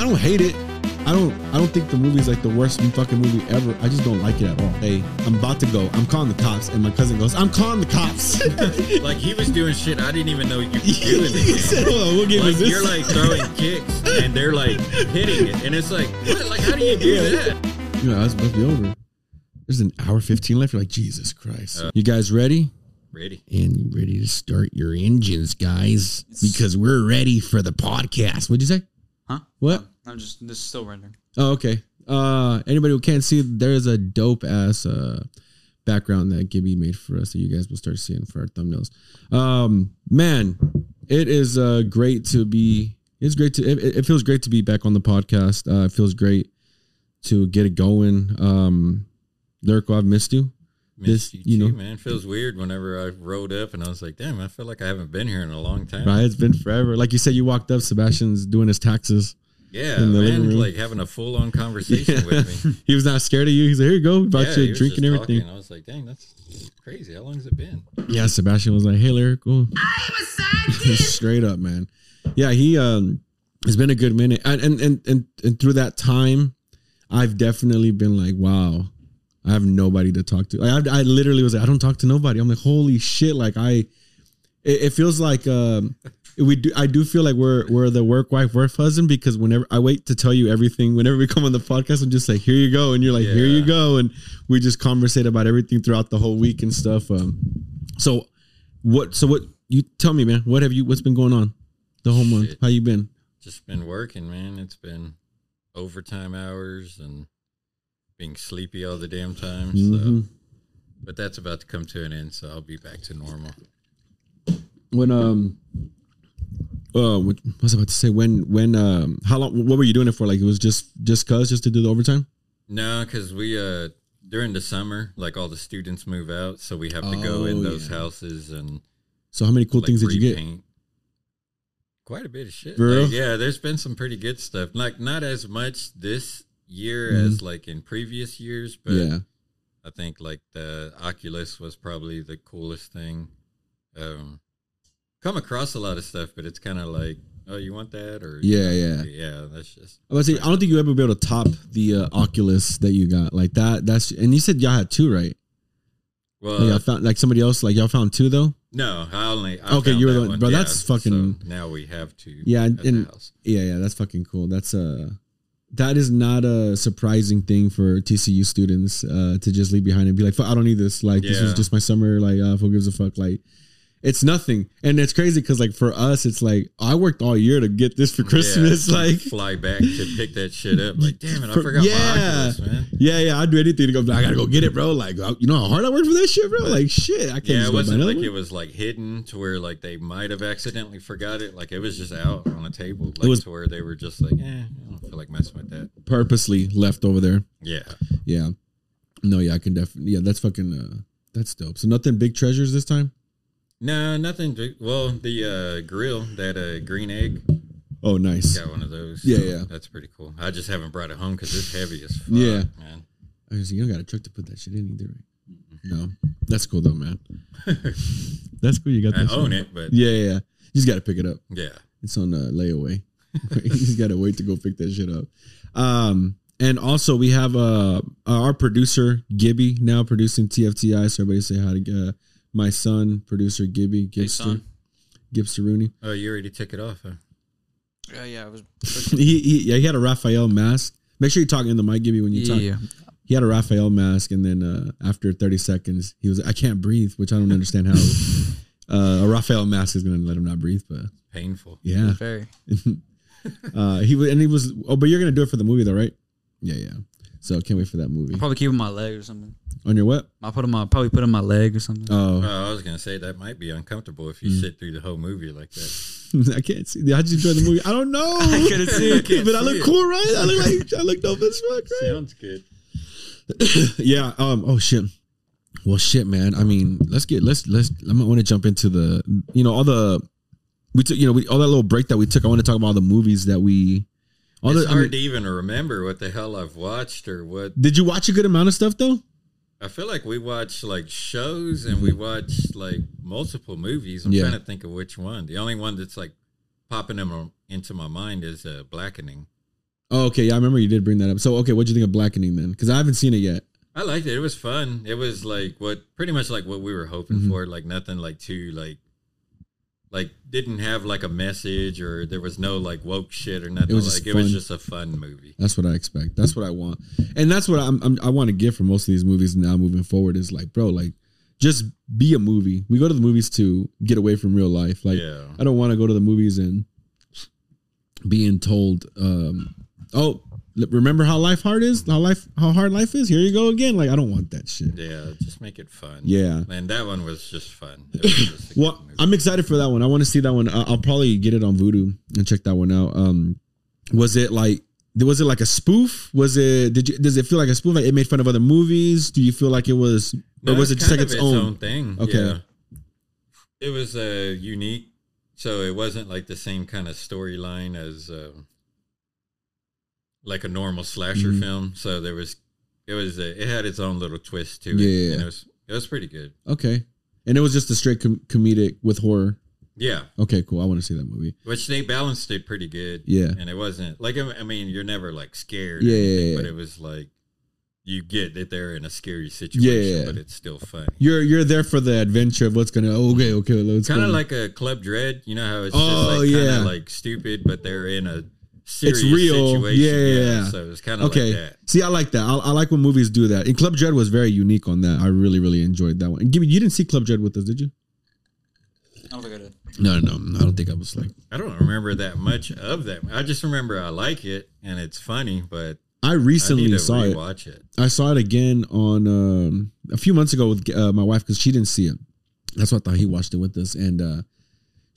I don't hate it. I don't I don't think the movie's like the worst fucking movie ever. I just don't like it at all. Hey, I'm about to go. I'm calling the cops, and my cousin goes, "I'm calling the cops." Like he was doing shit I didn't even know you could do in the said, "Hold on, what game Like is this?" you're like throwing kicks and they're like hitting it, and it's like, what? Like how do you do Yeah. that? you know, that's supposed to be over. There's an hour 15 left. You're like, Jesus Christ. Uh, you guys ready? Ready? And ready to start your engines, guys? Because we're ready for the podcast. What'd you say? Huh? What? I'm just this is still rendering. Oh, okay. Uh, anybody who can't see, there is a dope ass uh background that Gibby made for us that you guys will start seeing for our thumbnails. Um, man, it is uh great to be. It's great to. It, it feels great to be back on the podcast. Uh, it feels great to get it going. Um, Lyrical, I've missed you. Miss This- you, you too, know- man. Feels weird whenever I rode up and I was like, damn, I feel like I haven't been here in a long time. Right, it's been forever. Like you said, you walked up. Sebastian's doing his taxes. Yeah, In the living man, room. like having a full on conversation with me. he was not scared of you. He's like, "Here you go, bought yeah, you he a drink and everything." talking. I was like, dang, that's crazy. How long has it been? Yeah, Sebastian was like, "Hey, lyrical." Straight up, man. Yeah, he um it's been a good minute. And and and and, and through that time, I've definitely been like, wow, I have nobody to talk to. Like, I, I literally was like, I don't talk to nobody. I'm like, holy shit! Like I, it, it feels like um we do. I do feel like we're we're the work wife work husband because whenever I wait to tell you everything, whenever we come on the podcast, I'm just like, here you go, and you're like, here you go, and we just conversate about everything throughout the whole week and stuff. Um, so what? So what? You tell me, man. What have you? What's been going on the whole month? How you been? Just been working, man. It's been overtime hours and being sleepy all the damn time. So, Mhm. but that's about to come to an end, so I'll be back to normal. When um, uh, what what was I about to say? When when um, how long? What were you doing it for? Like it was just just cause just to do the overtime? No, because we uh during the summer, like all the students move out, so we have to go Oh, in those yeah. houses and So how many cool like, things did you get? repaint. Quite a bit of shit. For real? Like, yeah, there's been some pretty good stuff. Like not as much this year Mhm. as like in previous years, but Yeah, I think like the Oculus was probably the coolest thing. Um, come across a lot of stuff, but it's kind of like, oh, you want that or Yeah, yeah. yeah. That's just I was say I don't think you ever be able to top the uh, Oculus that you got like that. That's and you said y'all had two, right? well, Like, y'all found like somebody else. Like y'all found two though. no, I only I Okay, you were the- one, bro, yeah, that's fucking- so now we have two. Yeah, and- house. Yeah, yeah, that's fucking cool. That's uh that is not a surprising thing for TCU students uh to just leave behind and be like, "Fuck, I don't need this. Like this was Yeah. just my summer. Like, uh, who gives a fuck? Like, it's nothing. And it's crazy because like for us, it's like I worked all year to get this for Christmas. Yeah, like, fly back to pick that shit up. Like, damn it, I For- forgot yeah. my Oculus, man. yeah, yeah, I'd do anything to go. I gotta go get it, bro. Like, you know how hard I worked for this shit, bro. Like, shit, I can't Yeah, it wasn't like one. it was like hidden to where like they might have accidentally forgot it. Like it was just out on a table, like was- to where they were just like, eh, I don't feel like messing with that. purposely left over there. Yeah, Yeah, no, yeah, I can definitely. Yeah, that's fucking. uh That's dope. So nothing big treasures this time. No, nothing. Well, the uh, grill, that uh, green egg, Oh, nice. got one of those. Yeah, so yeah. that's pretty cool. I just haven't brought it home because it's heavy as fuck, Yeah. man. I was you don't got a truck to put that shit in either, right? No, that's cool though, man. that's cool. You got That I own it, but Yeah, yeah, yeah. You just got to pick it up. yeah, It's on uh, layaway. you just got to wait to go pick that shit up. Um, and also we have uh our producer Gibby now producing TFTI. So everybody say hi to uh, my son, producer Gibby Gibster son. Gibster Rooney. oh, you already took it off. Huh? Yeah, yeah. I was. he, he yeah he had a Raphael mask. Make sure you're talking in the mic, Gibby, when you Yeah, talk. yeah. He had a Raphael mask, and then uh, after 30 seconds, he was I can't breathe, which I don't understand how uh, a Raphael mask is going to let him not breathe. But Painful. yeah, Very. uh, he was, and he was. Oh, but you're going to do it for the movie, though, right? Yeah, yeah. So can't wait for that movie. I'll probably keep it on my leg or something. On your what? I'll put on my probably put it on my leg or something. Oh, Oh, I was gonna say that might be uncomfortable if you Mm. sit through the whole movie like that. I can't see. How'd you enjoy the movie? I don't know. I couldn't see it. Can't but I see look it. cool, right? I look like I look dope as fuck, right? Sounds good. yeah. Um. Oh shit. Well, shit, man. I mean, let's get let's let's. I want to jump into the you know all the we took you know we, all that little break that we took. I want to talk about all the movies that we. All it's the, I hard mean, to even remember what the hell I've watched or what. did you watch a good amount of stuff though? I feel like we watch like shows and we watch like multiple movies. I'm Yeah. trying to think of which one. The only one that's like popping in into my mind is uh, Blackening. Oh, okay. Yeah, I remember you did bring that up. So, okay, what'd you think of Blackening then? Because I haven't seen it yet. I liked it. It was fun. It was like what pretty much like what we were hoping Mhm. for. Like nothing like too like like didn't have like a message or there was no like woke shit or nothing. It was like just it was just a fun movie. That's what I expect. That's what I want, and that's what I'm, I'm I want to get from most of these movies now moving forward. Is like, bro, like just be a movie. We go to the movies to get away from real life. Like, yeah. I don't want to go to the movies and being told, um, oh, remember how life hard is? How life how hard life is? Here you go again. Like, I don't want that shit. Yeah, just make it fun. Yeah. And that one was just fun. Was just Well. I'm excited for that one. I want to see that one. I'll probably get it on Vudu and check that one out. Um, was it like was it like a spoof? Was it did you does it feel like a spoof? Like it made fun of other movies? Do you feel like it was or No, was it just like kind its of own? thing? Okay. Yeah. It was uh, unique, so it wasn't like the same kind of storyline as uh, like a normal slasher Mhm. film. So there was, it was, uh, it had its own little twist to it. Yeah. and it was, it was pretty good. Okay, and it was just a straight com- comedic with horror. Yeah, Okay, cool. I want to see that movie. which they balanced it pretty good. Yeah. and it wasn't like I mean, you're never like scared. Yeah, yeah, anything, yeah. but it was like you get that they're in a scary situation, yeah. but it's still fun. You're you're there for the adventure of what's gonna. Okay, okay. Let's kind of like a Club Dread. You know how it's Oh, just like kind yeah. of like stupid, but they're in a serious real. situation. Yeah, yeah, yeah. So it's kind of okay. like that. See, I like that. I, I like when movies do that. And Club Dread was very unique on that. I really, really enjoyed that one. And Gibby, you didn't see Club Dread with us, did you? I don't think I did. No, no, no. I don't think I was like. I don't remember that much of that. I just remember I like it and it's funny, but I I need recently to saw it. rewatch it. I saw it again on um, a few months ago with uh, my wife because she didn't see it. That's why I thought he watched it with us, and uh,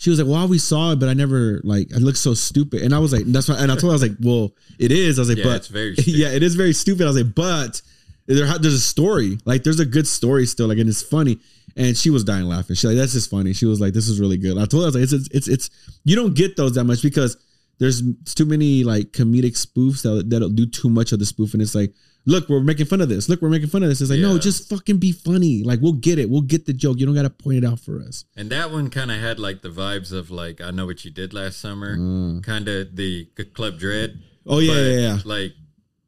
she was like, "Well, we saw it, but I never like. I looks so stupid." And I was like, "That's why." And I told her, I was like, "Well, it is." I was like, Yeah, "But it's very stupid. yeah, it is very stupid." I was like, "But there, there's a story. Like, there's a good story still. Like, and it's funny." And she was dying laughing. She's like, "That's just funny." She was like, "This is really good." I told her, I was like, "It's it's it's, it's you don't get those that much because." There's too many like comedic spoofs that that'll do too much of the spoof, and it's like, look, we're making fun of this. Look, we're making fun of this. It's like, no, just fucking be funny. Like, we'll get it. We'll get the joke. You don't got to point it out for us. And that one kind of had like the vibes of like I know what you did last summer, Uh. kind of the Club Dread. Oh yeah, yeah, yeah, Like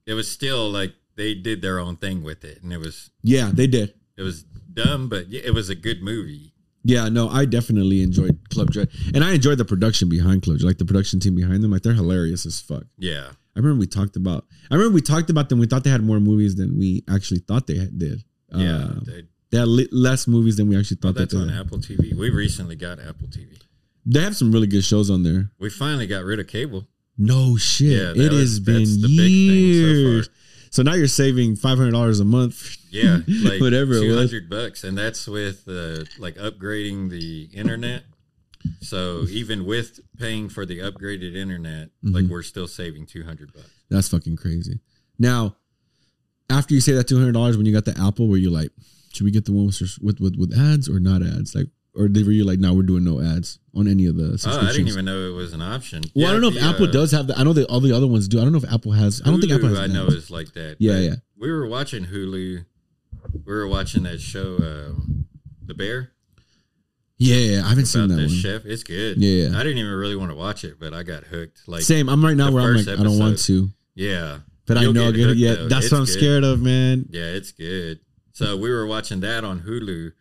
it was still like they did their own thing with it, and it was yeah. They did. it was dumb, but it was a good movie. Yeah, no, I definitely enjoyed Club Dread, and I enjoyed the production behind Club Dread, like the production team behind them. Like they're hilarious as fuck. Yeah, I remember we talked about. I remember we talked about them. We thought they had more movies than we actually thought they had, did. yeah. Uh, they, they had li- less movies than we actually thought that's they on did. Apple TV. We recently got Apple TV. They have some really good shows on there. We finally got rid of cable. No shit. Yeah, it was- has been that's the big thing so years. So, now you're saving five hundred dollars a month. Yeah, like Whatever two hundred bucks, and that's with uh, like upgrading the internet. So even with paying for the upgraded internet, like Mhm. we're still saving two hundred bucks. That's fucking crazy. Now, after you say that two hundred dollars, when you got the Apple, were you like, should we get the one with with with, with ads or not ads? Like, or they were you like, no, we're doing no ads on any of the Oh, I didn't even know it was an option. well, I don't know if the, Apple uh, does have that. I know that all the other ones do. I don't know if Apple has. I don't think Apple has. I know is like that. Yeah, yeah. We were watching Hulu. We were watching that show, um, The Bear, Yeah, I haven't seen that this one. chef. It's good. Yeah. I didn't even really want to watch it, but I got hooked. Like, Same. I'm right now where I'm like, first I don't want to, yeah, but I know. hooked, yeah, though. that's It's what I'm good. scared of, man. Yeah, it's good. So we were watching that on Hulu,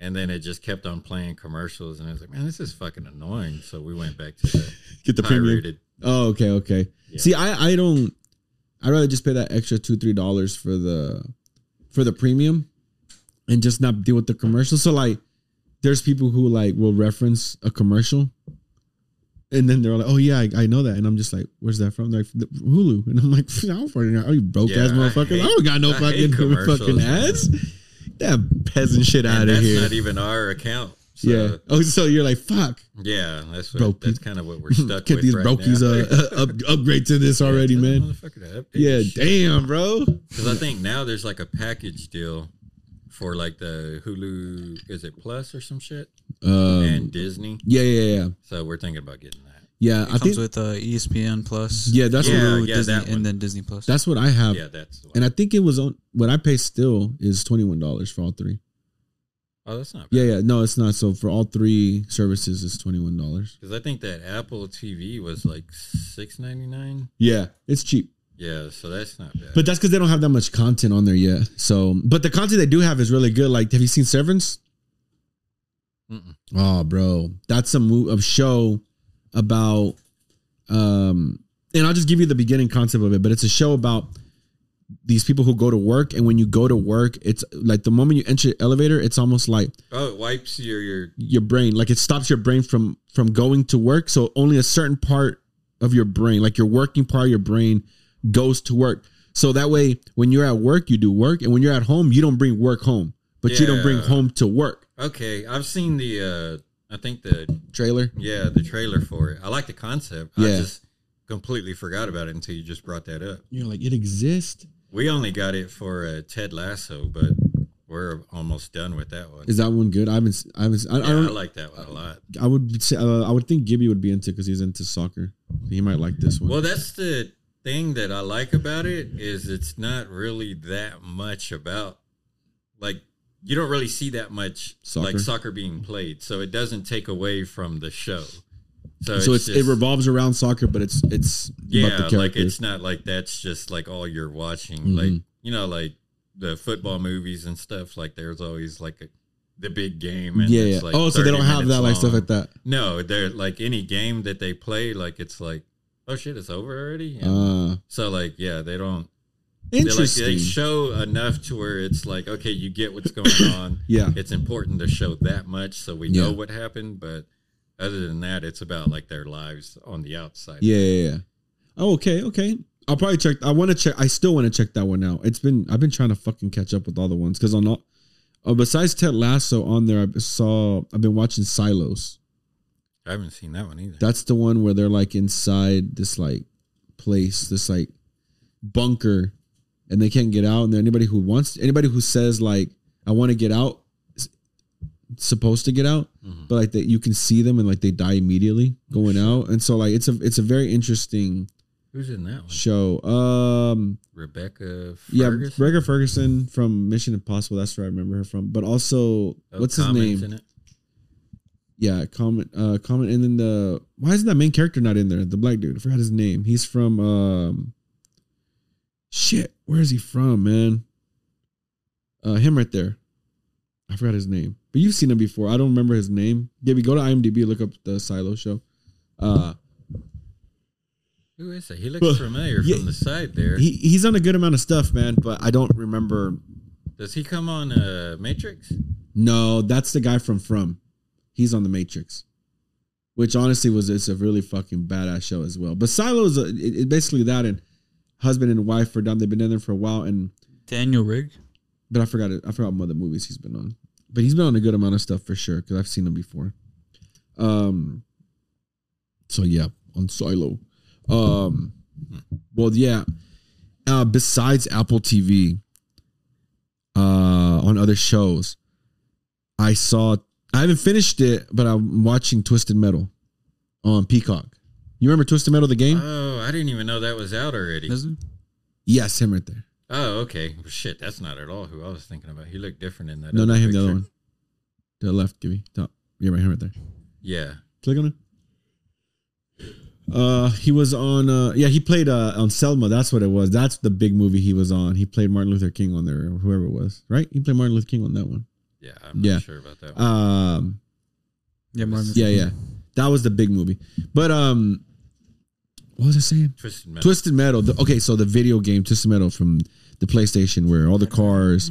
and then it just kept on playing commercials, and I was like, man, this is fucking annoying. So we went back to the Get the premium. Oh, okay, okay. Yeah. See, I I don't. I'd rather just pay that extra two three dollars for the for the premium, and just not deal with the commercials. So like, there's people who like will reference a commercial, and then they're like, "Oh yeah, I, I know that," and I'm just like, "Where's that from?" They're like Hulu, and I'm like, "I don't fucking know. Are you broke Yeah, ass I motherfuckers? I, don't got no I fucking fucking ads. That peasant shit out And of that's here." That's not even our account. So, yeah. Oh, so you're like, "Fuck." yeah, that's what, Broke that's kind of what we're stuck Get with. these right brokies now. uh, up, upgrade to this already, man. motherfucker Yeah, damn, bro. Because I think now there's like a package deal for like the Hulu, is it Plus or some shit, Um, and Disney. yeah, yeah, yeah, So we're thinking about getting that. yeah. It I comes think with uh, ESPN Plus. yeah, that's Yeah, what Hulu, Disney, that one. and then Disney Plus. that's what I have, Yeah, that's. and I think it was on what I pay still is twenty one dollars for all three. Oh, that's not bad. Yeah, yeah. No, it's not. So for all three services, it's twenty one dollars. Because I think that Apple TV was like six ninety nine. Yeah, it's cheap. Yeah, so that's not bad. But that's because they don't have that much content on there yet. So, but the content they do have is really good. Like, have you seen Severance? Mm-mm. Oh, bro, that's a a show about. Um, and I'll just give you the beginning concept of it. But it's a show about these people who go to work, and when you go to work, it's like the moment you enter the elevator, it's almost like oh, it wipes your your your brain like it stops your brain from from going to work so only a certain part of your brain like your working part of your brain goes to work so that way when you're at work you do work and when you're at home you don't bring work home but you don't bring home to work Okay, I've seen the. uh I think the trailer yeah the trailer for it. I like the concept. I Yeah. just completely forgot about it until you just brought that up. you're like it exists We only got it for uh, Ted Lasso, but we're almost done with that one. is that one good i haven't I haven't s- I, I yeah, I, don't like that one a lot. i would say uh, i would think gibby would be into because he's into soccer he might like this one Well, that's the thing that I like about it is it's not really that much about like you don't really see that much Soccer? like soccer being played, so it doesn't take away from the show. So, so it's, it just- revolves around soccer but it's it's about yeah, like it's not like that's just like all you're watching. Mhm. Like you know, like the football movies and stuff. Like there's always like a, the big game. And yeah, it's yeah. like oh so they don't have that like stuff like that No, they're like any game that they play. Like it's like oh shit, it's over already. Uh so like yeah, they don't. They like interesting they show enough to where it's like okay, you get what's going on. yeah It's important to show that much so we know what happened, but other than that, it's about like their lives on the outside. Yeah, yeah, yeah. Oh, okay, okay. I'll probably check. I want to check. I still want to check that one out. It's been I've been trying to fucking catch up with all the ones because on all, uh, besides Ted Lasso on there, I saw I've been watching Silos. I haven't seen that one either. That's the one where they're like inside this like place, this like bunker, and they can't get out. And anybody who wants, anybody who says like I want to get out, supposed to get out, Mhm. but like that you can see them and like they die immediately going out. And so like it's a it's a very interesting Who's in that one? show. Um, Rebecca yeah, Rebecca Ferguson from Mission Impossible. That's where I remember her from. But also, Oh, what's his name? It? Yeah, Common, uh, Common, and then the why isn't that main character not in there? The black dude. I forgot his name. He's from um, shit. Where is he from, man? Uh, him right there. I forgot his name, but you've seen him before. I don't remember his name. Gibby, go to IMDb, look up the Silo show. Uh, Who is that? He looks Well, familiar yeah, from the side there. he he's on a good amount of stuff, man, but I don't remember Does he come on uh, Matrix? No, that's the guy from From. He's on the Matrix, which honestly was it's a really fucking badass show as well. But Silo's a, it, it basically that and husband and wife are done. They've been in there for a while, and Daniel Rigg. but I forgot it. I forgot what other movies he's been on. But he's been on a good amount of stuff for sure because I've seen him before. Um. So yeah, on Silo. Um. Well, yeah. Uh, besides Apple TV, uh, on other shows, I saw. I haven't finished it, but I'm watching Twisted Metal on Peacock. You remember Twisted Metal, the game? Oh, I didn't even know that was out already. Isn't yes, him right there. Oh, okay. Well, shit, that's not at all who I was thinking about. He looked different in that. No, other not him. The other one. To the left, give me top. Yeah, right here, right there. Yeah. Click on it. Uh, he was on. Uh, yeah, he played uh on Selma. That's what it was. That's the big movie he was on. He played Martin Luther King on there, or whoever it was. Right? He played Martin Luther King on that one. Yeah, I'm Yeah. not sure about that one. Um, yeah, Martin. yeah, yeah, that was the big movie. But um, what was I saying? Twisted Metal. Twisted Metal. The, okay, so the video game Twisted Metal from the PlayStation, where all the cars.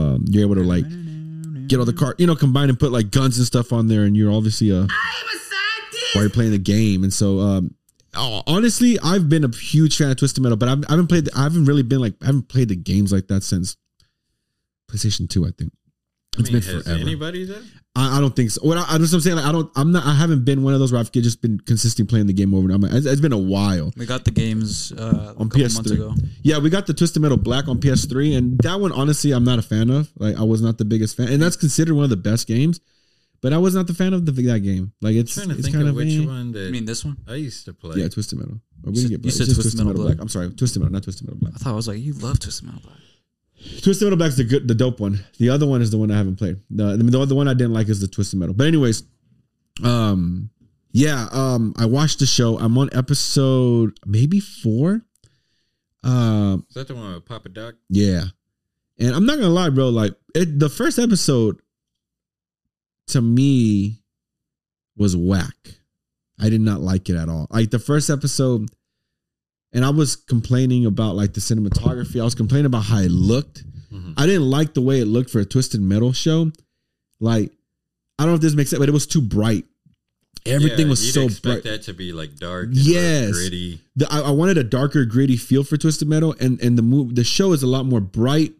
Um, you're able to like get all the car, you know, combine and put like guns and stuff on there, and you're obviously a while you're playing the game. And so, um, oh, honestly, I've been a huge fan of Twisted Metal, but I've, I haven't played. I haven't really been like I haven't played the games like that since PlayStation Two, I think. I It's mean, been has forever. anybody though? I, I don't think so. What I, I just I'm saying, like, I don't. I'm not. I haven't been one of those where I've just been consistently playing the game over and over. It's, it's been a while. We got the games uh, On a PS3. ago. Yeah, we got the Twisted Metal Black on PS3, and that one, honestly, I'm not a fan of. Like, I was not the biggest fan, and that's considered one of the best games. But I was not the fan of the that game. Like, it's trying to it's think kind of of which eh. one that I mean, this one. I used to play. Yeah, Twisted Metal. Or we You said- get you said It's just Twisted Metal Black. Black. I'm sorry, Twisted Metal, not Twisted Metal Black. I thought I was like, you love Twisted Metal Black. Twisted Metal Black's the good, the dope one. The other one is the one I haven't played. The the, the one I didn't like is the Twisted Metal. But anyways, um, yeah, um, I watched the show. I'm on episode maybe four. Um, Is that the one with Papa Doc? yeah, and I'm not gonna lie, bro. Like it, the first episode to me was whack. I did not like it at all. Like the first episode, and I was complaining about like the cinematography. I was complaining about how it looked. Mhm. I didn't like the way it looked for a Twisted Metal show. Like, I don't know if this makes sense, but it was too bright. Everything Yeah, was so bright. that to be like dark, and Yes. gritty. The, I, I wanted a darker, gritty feel for Twisted Metal, and and the move, the show is a lot more bright,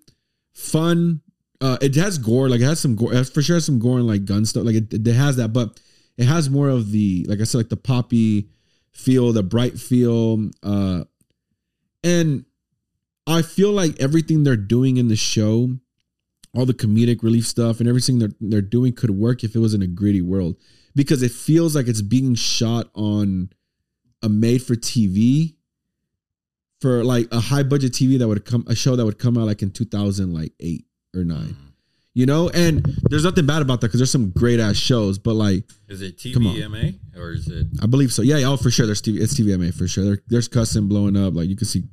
fun. Uh, it has gore, like it has some gore, for sure has some gore and like gun stuff, like it, it has that, but it has more of the, like I said, like the poppy feel, the bright feel, uh, and I feel like everything they're doing in the show, all the comedic relief stuff and everything they're they're doing could work if it was in a gritty world because it feels like it's being shot on a made for TV for like a high budget TV that would come a show that would come out like in 2000 like 8 or 9 Mhm. You know and there's nothing bad about that because there's some great ass shows but like Is it. TVMA or is it? I believe so yeah, yeah oh for sure there's TV it's TVMA for sure there, there's cussing blowing up like you can see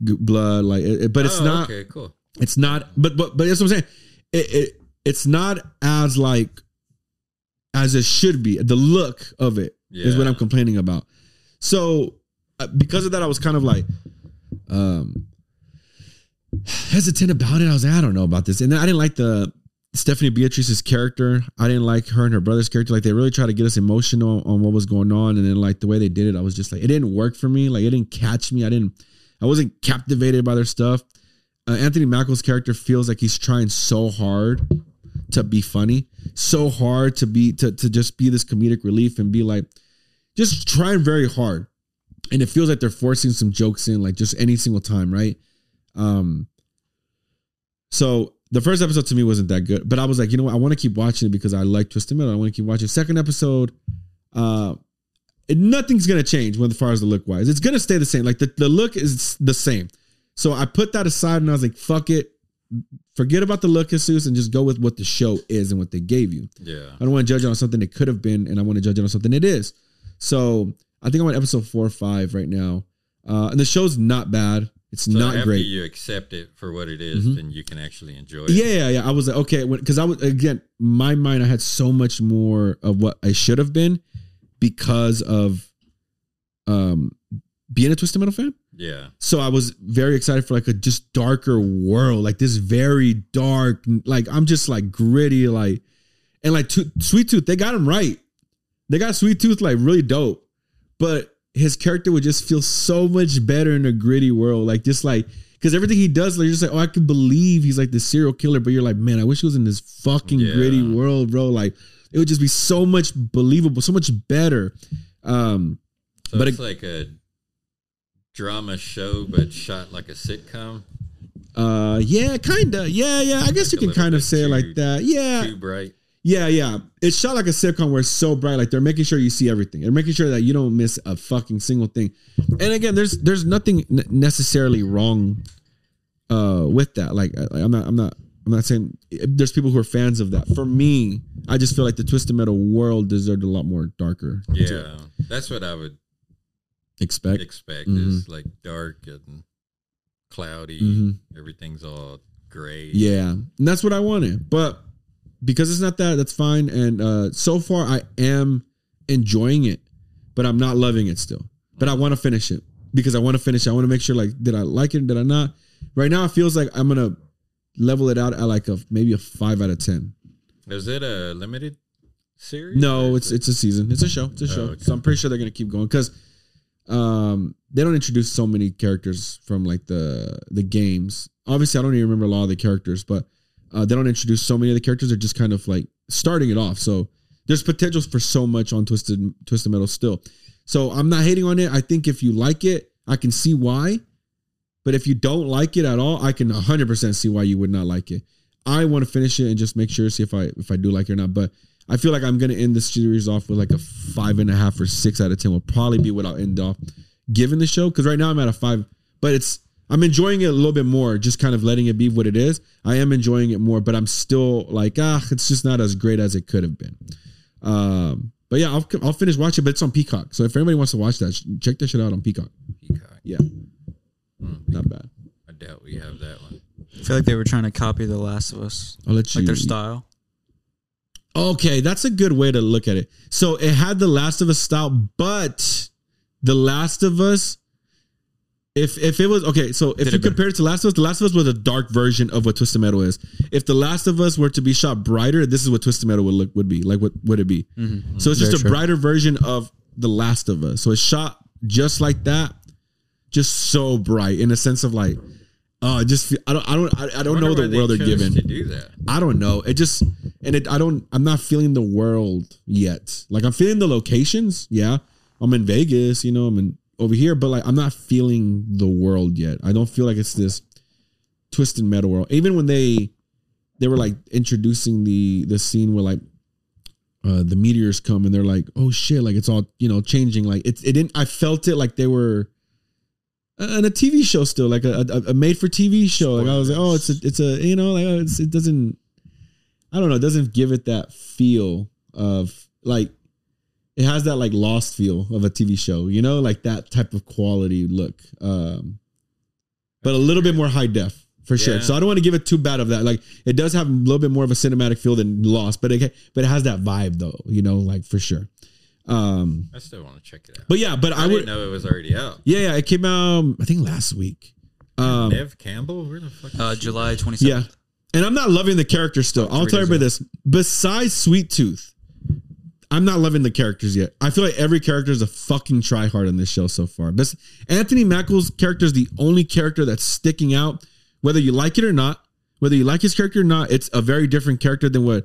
blood like it, but it's Oh, not okay. Cool. it's not, but but but that's what I'm saying. It, it it's not as like as it should be. The look of it is what I'm complaining about. So uh, because of that, I was kind of like um hesitant about it. I was like, I don't know about this, and I didn't like the Stephanie Beatriz's character. I didn't like her and her brother's character. Like they really tried to get us emotional on what was going on, and then like the way they did it, I was just like, it didn't work for me. Like it didn't catch me. I didn't. I wasn't captivated by their stuff uh, Anthony Mackie's character feels like he's trying so hard to be funny, so hard to be to to just be this comedic relief and be like just trying very hard. And it feels like they're forcing some jokes in like just any single time, right? Um so the first episode to me wasn't that good, but I was like, you know what? I want to keep watching it because I like Twisted Metal. I want to keep watching. Second episode, uh, nothing's gonna change when as far as the look wise. It's gonna stay the same. Like the, the look is the same. So I put that aside and I was like, fuck it. Forget about the look, Jesus, and just go with what the show is and what they gave you. Yeah. I don't want to judge it on something it could have been, and I want to judge it on something it is. So I think I'm on episode four or five right now. Uh, and the show's not bad. It's So not after great. you accept it for what it is, Mhm. then you can actually enjoy it. Yeah, yeah, yeah. I was like, okay, because I was again, my mind, I had so much more of what I should have been because of um being a Twisted Metal fan. Yeah. So I was very excited for like a just darker world, like this very dark, like I'm just like gritty, like and like to- Sweet Tooth, they got him right. They got Sweet Tooth like really dope, but his character would just feel so much better in a gritty world, like just like because everything he does, like you're just like, oh, I can believe he's like the serial killer, but you're like, man, I wish he was in this fucking Yeah. gritty world, bro. Like it would just be so much believable, so much better. Um, So But it's it- like a drama show, but shot like a sitcom. Uh, yeah, kinda. Yeah, yeah. I guess Like you can kind of say it like that. Yeah, Too bright. Yeah, yeah. It's shot like a sitcom where it's so bright, like they're making sure you see everything. They're making sure that you don't miss a fucking single thing. And again, there's there's nothing necessarily wrong uh with that. Like I, I'm not I'm not I'm not saying there's people who are fans of that. For me, I just feel like the Twisted Metal world deserved a lot more darker. Yeah. That's what I would expect. expect Mhm. is like dark and cloudy. Mhm. Everything's all gray. Yeah, and that's what I wanted. But because it's not that, that's fine. And uh, so far, I am enjoying it, but I'm not loving it still. But I want to finish it because I want to finish. it. I want to make sure, like, did I like it? Did I not? Right now, it feels like I'm gonna level it out at like a maybe a five out of ten. Is it a limited series? No, it's it- it's a season. It's a show. It's a Oh, show. okay. So I'm pretty sure they're gonna keep going because um they don't introduce so many characters from like the the games. Obviously, I don't even remember a lot of the characters, but Uh, they don't introduce so many of the characters. They're just kind of like starting it off. So there's potentials for so much on Twisted Twisted Metal still. So I'm not hating on it. I think if you like it, I can see why. But if you don't like it at all, I can 100% see why you would not like it. I want to finish it and just make sure see if I if I do like it or not. But I feel like I'm gonna end the series off with like a five and a half or six out of ten. Will probably be what I'll end off giving the show because right now I'm at a five. But it's I'm enjoying it a little bit more, just kind of letting it be what it is. I am enjoying it more, but I'm still like ah, it's just not as great as it could have been. Um, but yeah, I'll I'll finish watching, but it's on Peacock. So if anybody wants to watch that, check that shit out on Peacock. Peacock. Yeah, Hmm. not bad. I doubt we have that one. I feel like they were trying to copy The Last of Us, I'll let you like their style. Okay, that's a good way to look at it. So it had the Last of Us style, but the Last of Us, if if it was okay, so if Did you it compare it to Last of Us, the Last of Us was a dark version of what Twisted Metal is. If the Last of Us were to be shot brighter, this is what Twisted Metal would look would be like. What would it be? Mm-hmm. Mm-hmm. So it's just Very a true. brighter version of the Last of Us. So it's shot just like that, just so bright in a sense of like, oh, I just I don't I don't I, I don't Wonder know the they world they're given. to do that. I don't know. It just and it I don't I'm not feeling the world yet. Like I'm feeling the locations. Yeah. I'm in Vegas, you know, I'm in over here, but like I'm not feeling the world yet. I don't feel like it's this twisted metal world. Even when they they were like introducing the the scene where like uh the meteors come and they're like, oh shit, like it's all, you know, changing. Like it it didn't I felt it like they were in a TV show still, like a, a, a made for TV show. Like I was like, oh, it's a, it's a, you know, like oh, it doesn't, I don't know, it doesn't give it that feel of like, it has that like lost feel of a TV show, you know, like that type of quality look. Um, but a little bit more high def for sure. Yeah. So I don't want to give it too bad of that. Like it does have a little bit more of a cinematic feel than Lost, but it but it has that vibe though, you know, like for sure. Um, I still want to check it out. but yeah, but I, I, didn't would, know it was already out. yeah, yeah, it came out I think last week. Um, Neve Campbell, where the fuck? Uh. July 27th. Yeah. And I'm not loving the character still. I'll tell you about this. Besides Sweet Tooth, I'm not loving the characters yet. I feel like every character is a fucking tryhard on this show so far. But Anthony Mackie's character is the only character that's sticking out, whether you like it or not. Whether you like his character or not, it's a very different character than what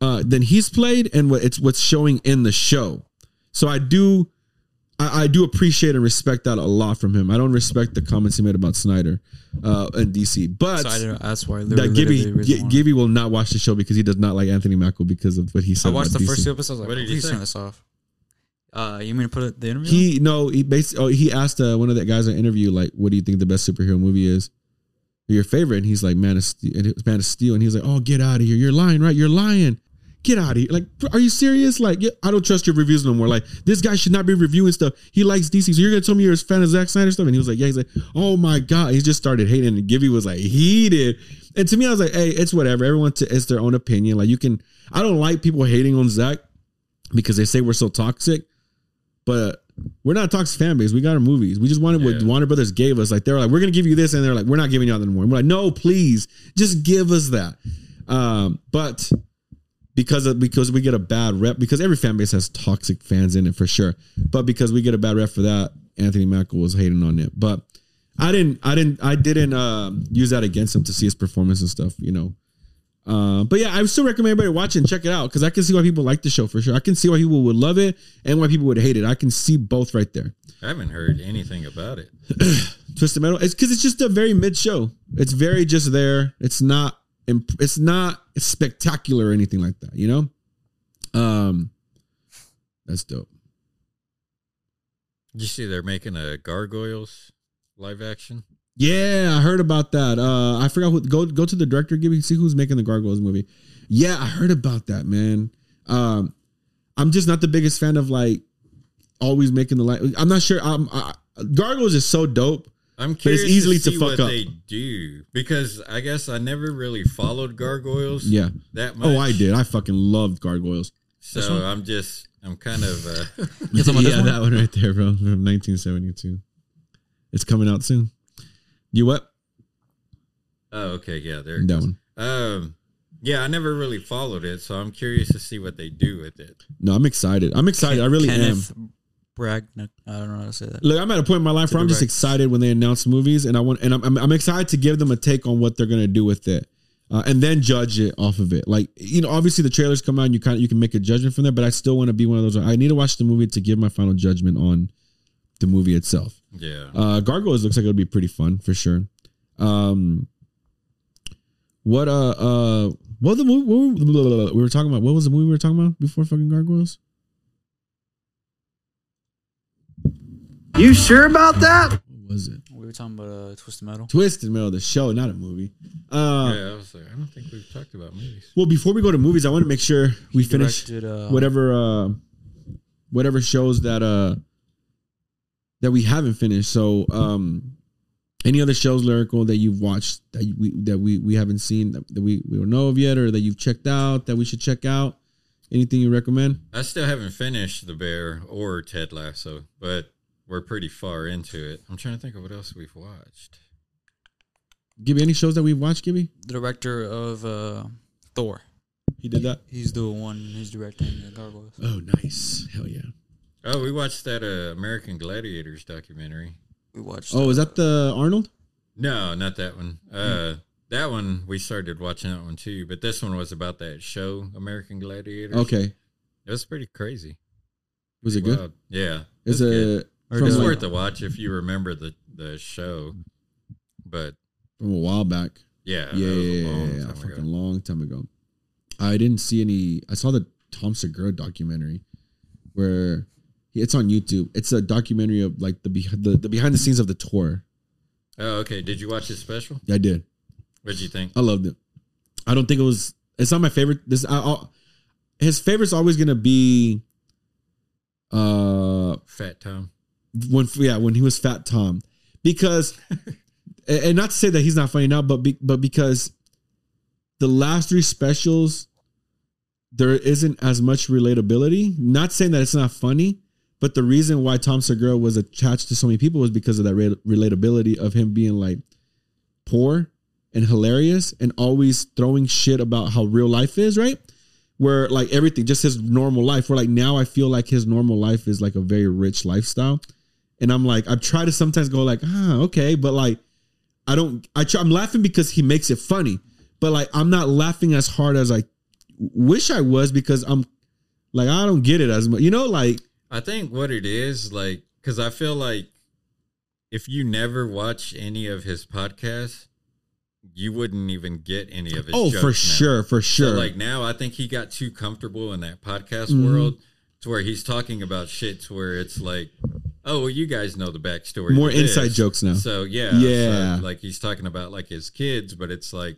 uh, than he's played and what it's what's showing in the show. So I do I, I do appreciate and respect that a lot from him. I don't respect the comments he made about Snyder uh, and DC, but So that's why. that Gibby G- Gibby will not watch the show because he does not like Anthony Mackie because of what he said. I watched about the DC. first two episodes. I was What did he turn this off. Uh, you mean to put it, the interview? He no, he basically oh, he asked uh, one of the guys on interview like, "What do you think the best superhero movie is? Or your favorite?" And he's like, "Man of Steel." And it was Man of Steel, and he's like, "Oh, get out of here! You're lying, right? You're lying." Get out of here! Like, are you serious? Like, yeah, I don't trust your reviews no more. Like, this guy should not be reviewing stuff. He likes DC, so you're gonna tell me you're a fan of Zack Snyder stuff? And he was like, Yeah. He's like, Oh my god! He just started hating, and Gibby was like, heated. And to me, I was like, Hey, it's whatever. Everyone t- it's their own opinion. Like, you can. I don't like people hating on Zack because they say we're so toxic, but we're not toxic fan base. We got our movies. We just wanted what Yeah. Warner Brothers gave us. Like they were like, we're gonna give you this, and they're like, we're not giving you that anymore. And we're like, no, please, just give us that. Um, but because of because we get a bad rep, because every fan base has toxic fans in it for sure. But because we get a bad rep for that, Anthony Mackie was hating on it. But I didn't, I didn't, I didn't um, use that against him to see his performance and stuff, you know. Uh, but yeah, I still recommend everybody watch and check it out because I can see why people like the show for sure. I can see why people would love it and why people would hate it. I can see both right there. I haven't heard anything about it. Twisted Metal. It's because it's just a very mid show. It's very just there. It's not. Imp- It's not spectacular or anything like that. You know. Um, that's dope. Did you see they're making a Gargoyles live action? Yeah, I heard about that. Uh, I forgot who. Go go to the director. Gibby see who's making the Gargoyles movie. Yeah, I heard about that, man. Um, I'm just not the biggest fan of like always making the light. I'm not sure. Um, I, Gargoyles is so dope. I'm it's curious easily to, to see fuck what up. they do because I guess I never really followed Gargoyles. Yeah. that much. Oh, I did. I fucking loved Gargoyles. So I'm just I'm kind of uh, You talking about this yeah, one? that one right there, bro, from 1972. It's coming out soon. You what? oh okay yeah there it That goes. one. Um, yeah, I never really followed it, so I'm curious to see what they do with it. No, I'm excited. I'm excited. I really am. Kenneth I don't know how to say that. Look, I'm at a point in my life where I'm just excited when they announce movies, and I want, and I'm, I'm, I'm excited to give them a take on what they're gonna do with it. uh, and then judge it off of it. Like you know, obviously the trailers come out, and you kind of you can make a judgment from there. But I still want to be one of those. I need to watch the movie to give my final judgment on the movie itself. Yeah. Uh, Gargoyles looks like it'll be pretty fun for sure. Um, what uh uh what the movie what were- we were talking about? What was the movie we were talking about before fucking Gargoyles? You sure about that? What was it? We were talking about uh, Twisted Metal. Twisted Metal, the show, not a movie. Uh, yeah, I was like, I don't think we've talked about movies. well, before we go to movies, I want to make sure we finish Directed, uh, whatever uh whatever shows that uh that we haven't finished. So um any other shows lyrical that you've watched that we that we we haven't seen that, that we we don't know of yet or that you've checked out that we should check out? Anything you recommend? I still haven't finished The Bear or Ted Lasso, but we're pretty far into it. I'm trying to think of what else we've watched. Gibby, any shows that we've watched, Gibby? the director of uh, Thor. He did that. He's the one. He's directing uh, Gargoyles. Oh, nice. Hell yeah. Oh, we watched that uh, American Gladiators documentary. We watched. Oh, is that the Arnold? No, not that one. Uh, that one we started watching that one too, but this one was about that show, American Gladiators. Okay. it was pretty crazy. Was it good? Yeah, Is was good. Or It's like- worth the watch if you remember the the show. But from a while back? yeah, yeah, yeah, long yeah, yeah, time a ago. fucking long time ago. I didn't see any. I saw the Tom Segura documentary, where it's on YouTube. It's a documentary of like the the, the behind the scenes of the tour. Oh, okay. Did you watch his special? I did. What'd you think? I loved it. I don't think it was. It's not my favorite. This I, I'll, his favorite's always gonna be. Uh, Fat Tom. When yeah when he was Fat Tom, because and not to say that he's not funny now, but be, but because the last three specials there isn't as much relatability. Not saying that it's not funny, but the reason why Tom Segura was attached to so many people was because of that re- relatability of him being like poor and hilarious and always throwing shit about how real life is, right? Where like everything, just his normal life. Where like now I feel like his normal life is like a very rich lifestyle. And I'm like, I try to sometimes go like, ah, okay, but like I don't I try, I'm laughing because he makes it funny. But like I'm not laughing as hard as I wish I was because I'm like I don't get it as much. You know, like I think what it is, like, because I feel like if you never watch any of his podcasts, you wouldn't even get any of his. oh, for now. sure, for sure. So like now, I think he got too comfortable in that podcast Mhm. world to where he's talking about shit to where it's like, oh, well, you guys know the backstory. More this. inside jokes now. So yeah, Yeah. so, like he's talking about like his kids, but it's like,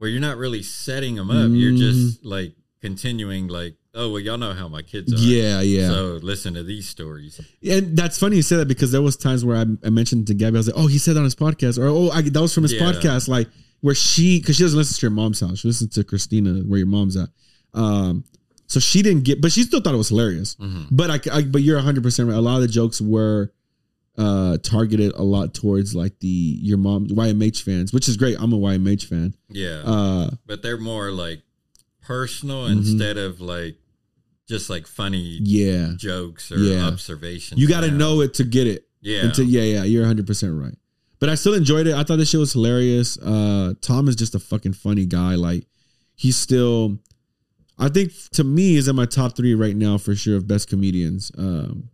well, you're not really setting them up. You're just like continuing like, oh, well, y'all know how my kids are. Yeah, yeah. So listen to these stories. And that's funny you say that because there was times where I, I mentioned to Gabby, I was like, "Oh, he said that on his podcast," or "Oh, I, that was from his Yeah. podcast." Like where she, because she doesn't listen to your mom's house, she listens to Christina, where your mom's at. Um, so she didn't get, but she still thought it was hilarious. Mhm. But I, I, but you're 100 percent right. A lot of the jokes were uh targeted a lot towards like the your mom YMH fans, which is great. I'm a YMH fan. Yeah, Uh, but they're more like personal Mhm. instead of like just like funny yeah, jokes or Yeah. observations. you got to know it to get it. Yeah, yeah, yeah, you're 100 percent right. But I still enjoyed it. I thought this shit was hilarious. Uh, Tom is just a fucking funny guy. Like he's still, I think to me is in my top three right now for sure of best comedians. Um,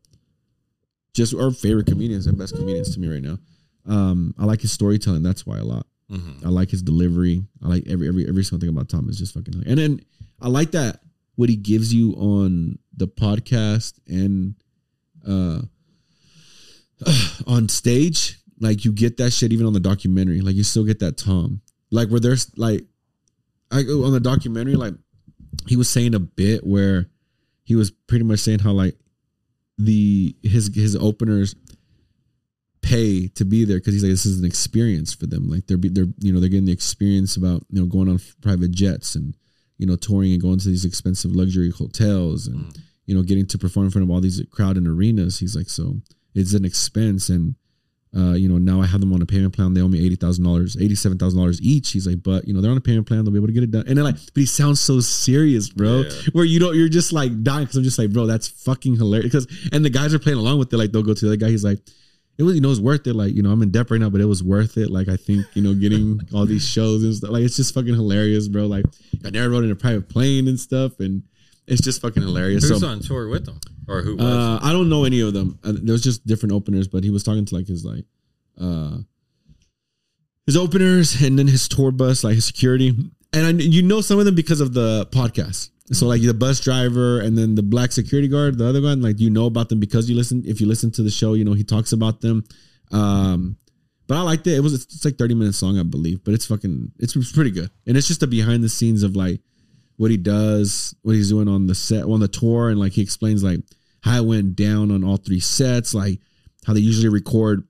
just our favorite comedians and best comedians to me right now. Um, I like his storytelling. That's why a lot. Mhm. I like his delivery. I like every every every single thing about Tom is just fucking. hilarious. And then I like that what he gives you on the podcast and uh on stage. Like you get that shit even on the documentary. Like you still get that Tom. Like where there's like I on the documentary, like he was saying a bit where he was pretty much saying how like the his his openers pay to be there because he's like this is an experience for them like they're be- they're you know they're getting the experience about you know going on private jets and you know touring and going to these expensive luxury hotels and Mm. you know getting to perform in front of all these crowded arenas he's like so it's an expense and uh, you know, now I have them on a payment plan. They owe me eighty thousand dollars, eighty-seven thousand dollars each. He's like, but you know, they're on a payment plan. They'll be able to get it done. And then like, but he sounds so serious, bro. Yeah. Where you don't, you're just like dying because I'm just like, bro, that's fucking hilarious. Because and the guys are playing along with it. Like they'll go to the other guy. He's like, it was you know it was worth it. Like you know I'm in debt right now, but it was worth it. Like I think you know getting all these shows and stuff. Like it's just fucking hilarious, bro. Like I never rode in a private plane and stuff, and it's just fucking hilarious. Who's so on tour with them, or who was? uh, I don't know any of them. Uh, there was just different openers, but he was talking to like his like uh his openers and then his tour bus, like his security, and I, you know some of them because of the podcast. So like the bus driver and then the black security guard, the other one, like you know about them because you listen. If you listen to the show, you know he talks about them. Um, but I liked it. It was it's like thirty minutes long, I believe, but it's fucking it's, it's pretty good, and it's just the behind the scenes of like what he does, what he's doing on the set, on the tour, and like he explains like how it went down on all three sets, like how they usually record.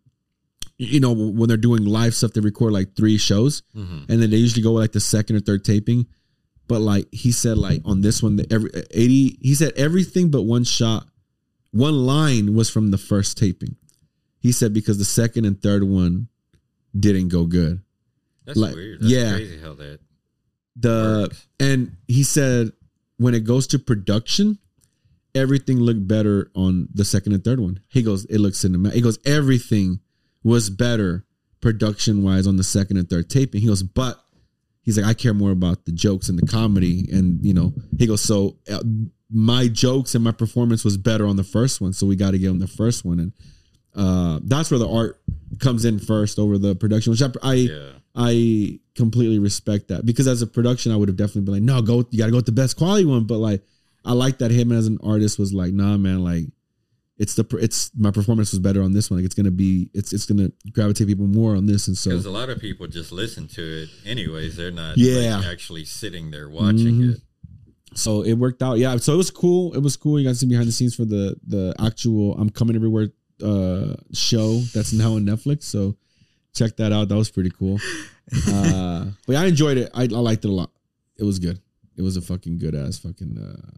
You know, when they're doing live stuff, they record like three shows, Mhm. and then they usually go with like the second or third taping. But like he said, like on this one, the every eighty, he said everything but one shot, one line was from the first taping. He said because the second and third one didn't go good. That's like- weird. That's yeah. crazy how that. The Works. and he said when it goes to production everything looked better on the second and third one he goes it looks cinematic he goes everything was better production wise on the second and third taping he goes but he's like i care more about the jokes and the comedy and you know he goes so uh, my jokes and my performance was better on the first one so we got to get on the first one and uh that's where the art comes in first over the production which i, I Yeah. I completely respect that because as a production, I would have definitely been like, no, go, you got to go with the best quality one. But like, I like that him as an artist was like, nah, man, like, it's the it's my performance was better on this one. Like, it's gonna be it's it's gonna gravitate people more on this, and so Because a lot of people just listen to it anyways. They're not Yeah. like, actually sitting there watching Mhm. it. so it worked out. Yeah, so it was cool. It was cool. You guys see behind the scenes for the the actual I'm coming everywhere uh show that's now on Netflix. So check that out. That was pretty cool. Uh, but yeah, I enjoyed it. I, I liked it a lot. It was good. It was a fucking good ass fucking uh,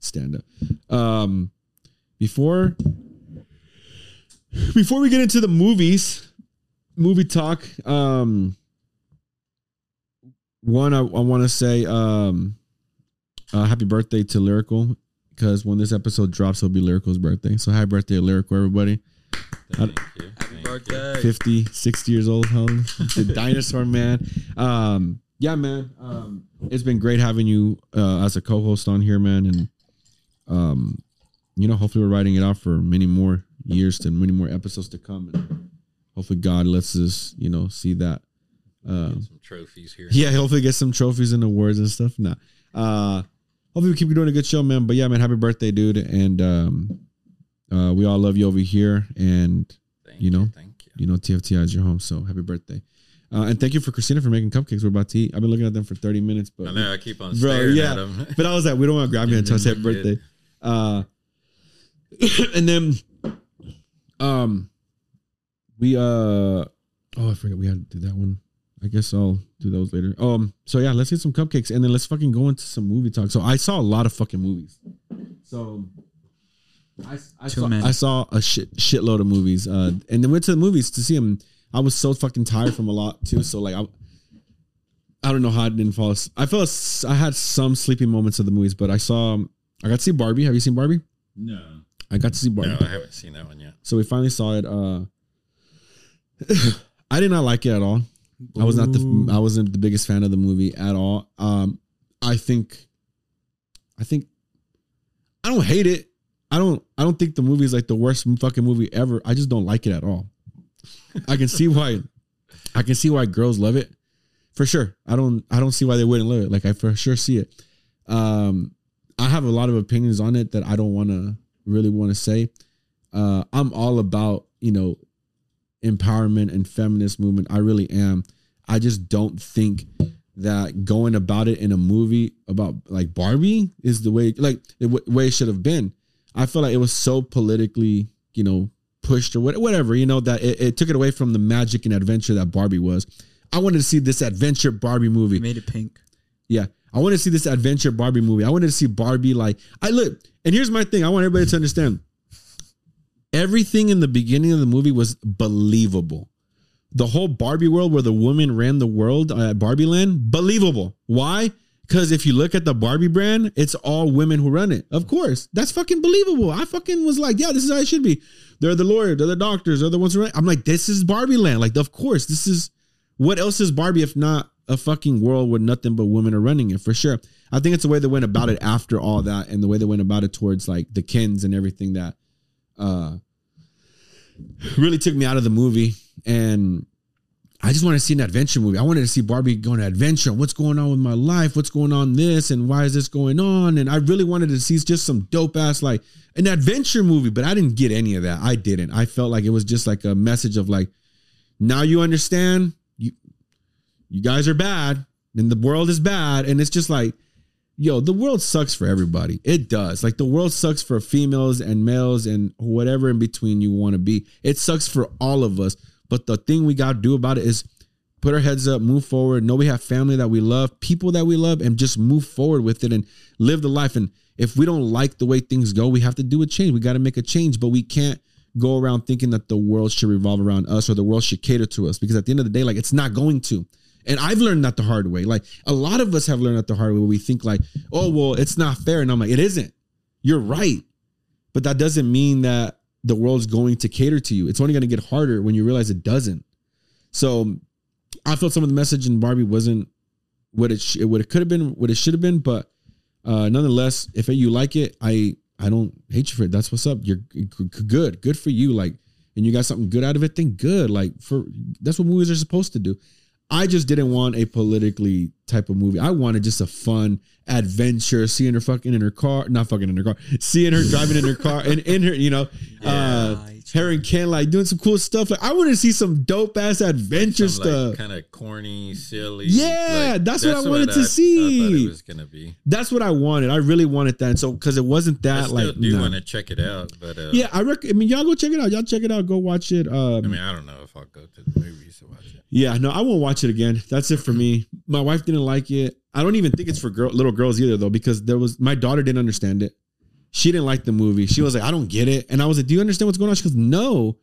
stand up. Um, before before we get into the movies, movie talk. Um, one, I, I want to say um, uh, happy birthday to Lyrical because when this episode drops, it'll be Lyrical's birthday. So happy birthday, Lyrical, everybody. Thank Thank you. Birthday. 50, 60 years old, hell, the dinosaur man. Um, yeah, man. Um, it's been great having you uh, as a co-host on here, man. And um, you know, hopefully we're writing it out for many more years to many more episodes to come. And hopefully God lets us, you know, see that. Um, Some trophies here. yeah, hopefully get some trophies and awards and stuff. Nah. Uh hopefully we keep doing a good show, man. But yeah, man, happy birthday, dude. And um uh we all love you over here. And you know, Thank you. you know, TFTI is your home. So happy birthday. Uh, and thank you for Christina for making cupcakes. We're about to eat. I've been looking at them for 30 minutes, but I know I keep on Bro, staring yeah. at them. but I was like, we don't want to grab you until I say happy birthday. Uh, and then, um, we uh, oh, I forgot we had to do that one. I guess I'll do those later. Um, so yeah, let's get some cupcakes and then let's fucking go into some movie talk. So I saw a lot of fucking movies. So I, I saw. I saw a shit shitload of movies. Uh, and then went to the movies to see them. I was so fucking tired from a lot too. So like I. I don't know how I didn't fall. as- I felt I had some sleeping moments of the movies, but I saw. I got to see Barbie. Have you seen Barbie? No. I got to see Barbie. No, I haven't seen that one yet. So we finally saw it. Uh, I did not like it at all. I was not the I wasn't the biggest fan of the movie at all. Um, I think, I think, I don't hate it. I don't. I don't think the movie is like the worst fucking movie ever. I just don't like it at all. I can see why. I can see why girls love it, for sure. I don't. I don't see why they wouldn't love it. Like I for sure see it. Um, I have a lot of opinions on it that I don't want to really want to say. Uh, I'm all about you know empowerment and feminist movement. I really am. I just don't think that going about it in a movie about like Barbie is the way like the w- way it should have been. I feel like it was so politically, you know, pushed or whatever, you know, that it, it took it away from the magic and adventure that Barbie was. I wanted to see this adventure Barbie movie. Made it pink. Yeah. I want to see this adventure Barbie movie. I wanted to see Barbie like I look, and here's my thing. I want everybody to understand. Everything in the beginning of the movie was believable. The whole Barbie world where the woman ran the world at Barbie Land, believable. Why? Because if you look at the Barbie brand, it's all women who run it. Of course, that's fucking believable. I fucking was like, yeah, this is how it should be. They're the lawyer, they're the doctors, they're the ones who run. it. I'm like, this is Barbie land. Like, of course, this is what else is Barbie if not a fucking world where nothing but women are running it for sure. I think it's the way they went about it after all that, and the way they went about it towards like the Kens and everything that uh really took me out of the movie and I just want to see an adventure movie. I wanted to see Barbie go on an adventure. What's going on with my life? What's going on this? And why is this going on? And I really wanted to see just some dope ass like an adventure movie, but I didn't get any of that. I didn't. I felt like it was just like a message of like, now you understand. You you guys are bad, and the world is bad, and it's just like, yo, the world sucks for everybody. It does. Like the world sucks for females and males and whatever in between you want to be. It sucks for all of us. But the thing we got to do about it is put our heads up, move forward, know we have family that we love, people that we love, and just move forward with it and live the life. And if we don't like the way things go, we have to do a change. We got to make a change, but we can't go around thinking that the world should revolve around us or the world should cater to us because at the end of the day, like it's not going to. And I've learned that the hard way. Like a lot of us have learned that the hard way where we think like, oh, well, it's not fair. And I'm like, it isn't. You're right. But that doesn't mean that the world's going to cater to you. It's only going to get harder when you realize it doesn't. So I felt some of the message in Barbie wasn't what it sh- what it could have been, what it should have been. But uh, nonetheless, if you like it, I I don't hate you for it. That's what's up. You're good, good for you. Like, and you got something good out of it. Then good. Like for that's what movies are supposed to do. I just didn't want a politically type of movie. I wanted just a fun adventure, seeing her fucking in her car, not fucking in her car, seeing her driving in her car and in her, you know, uh, and Ken like doing some cool stuff. Like I want to see some dope ass adventure Some, stuff. like, kind of corny, silly. Yeah, that's what I wanted to see. I thought it was gonna be. That's what I wanted. I really wanted that. And so because it wasn't I that still like do no. want to check it out, but uh, Yeah, I rec- I mean, y'all go check it out. Y'all check it out. Go watch it. Um, I mean, I don't know if I'll go to the movies to watch it. Yeah, no, I won't watch it again. That's it for me. My wife didn't like it. I don't even think it's for girl, little girls either, though, because there was my daughter didn't understand it. She didn't like the movie. She was like, I don't get it. And I was like, Do you understand what's going on? She goes, No.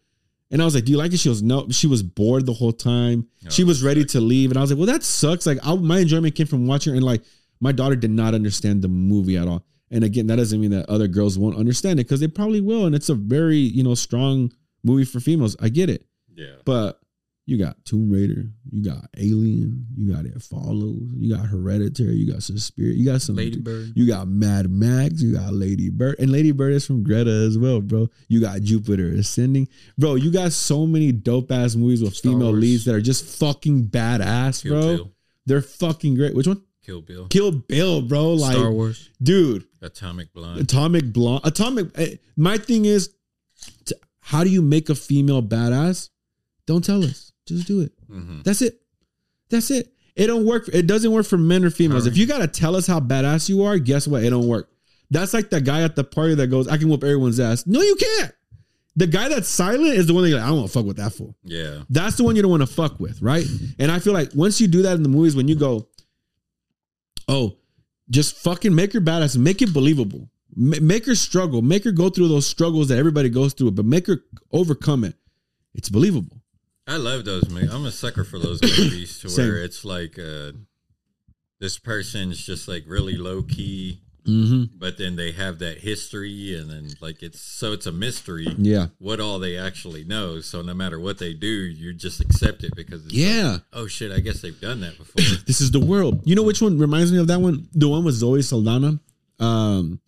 And I was like, Do you like it? She goes, No. She was bored the whole time. Oh, she Oh, was ready to leave. And I was like, Well, that sucks. Like, I, my enjoyment came from watching her. And like, my daughter did not understand the movie at all. And again, that doesn't mean that other girls won't understand it because they probably will. And it's a very, you know, strong movie for females. I get it. Yeah, But you got Tomb Raider, you got Alien, you got It Follows, you got Hereditary, you got Suspiria, you got some Lady Bird. you got Mad Max, you got Lady Bird, and Lady Bird is from Greta as well, bro. You got Jupiter Ascending, bro. You got so many dope ass movies with Star female Wars. leads that are just fucking badass, Kill bro. Bill. They're fucking great. Which one? Kill Bill, Kill Bill, bro. Like, Star Wars. dude, Atomic Blonde. Atomic Blonde. Atomic. eh, My thing is, t- how do you make a female badass? Don't tell us. Just do it. Mhm. That's it. That's it. It don't work. It doesn't work for men or females. If you gotta tell us how badass you are, guess what? It don't work. That's like the guy at the party that goes, "I can whoop everyone's ass." No, you can't. The guy that's silent is the one that you're like, I don't want to fuck with that fool. Yeah, That's the one you don't want to fuck with, right? And I feel like once you do that in the movies, when you go, oh, just fucking make her badass, make it believable, Ma- make her struggle, make her go through those struggles that everybody goes through, but make her overcome it. It's believable. I love those movies. I'm a sucker for those movies to where it's like uh, this person's just like really low key, Mm-hmm. but then they have that history, and then like it's so it's a mystery Yeah. what all they actually know. So no matter what they do, you just accept it because it's like, Yeah. oh shit, I guess they've done that before. This is the world. You know which one reminds me of that one? The one with Zoe Saldana. Um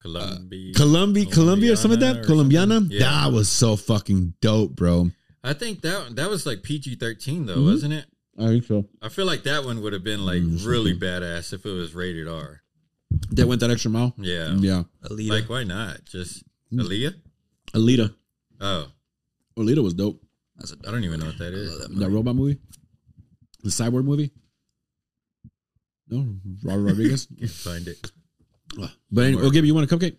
Colombia, Columbia, Columbia, or something like that. Colombiana. Yeah. That was so fucking dope, bro. I think that that was like PG thirteen though, Mhm. wasn't it? I think so. I feel like that one would have been like Mm, really badass if it was rated R. That went that extra mile. Yeah, Yeah. Alita. like why not? Just Mm. Aaliyah. Alita. Oh, Alita was dope. That's a I don't even know what that is. I love that That robot movie? The cyborg movie? No, Robert Rodriguez. Can't find it. but anyway, oh, Gibby, you want a cupcake?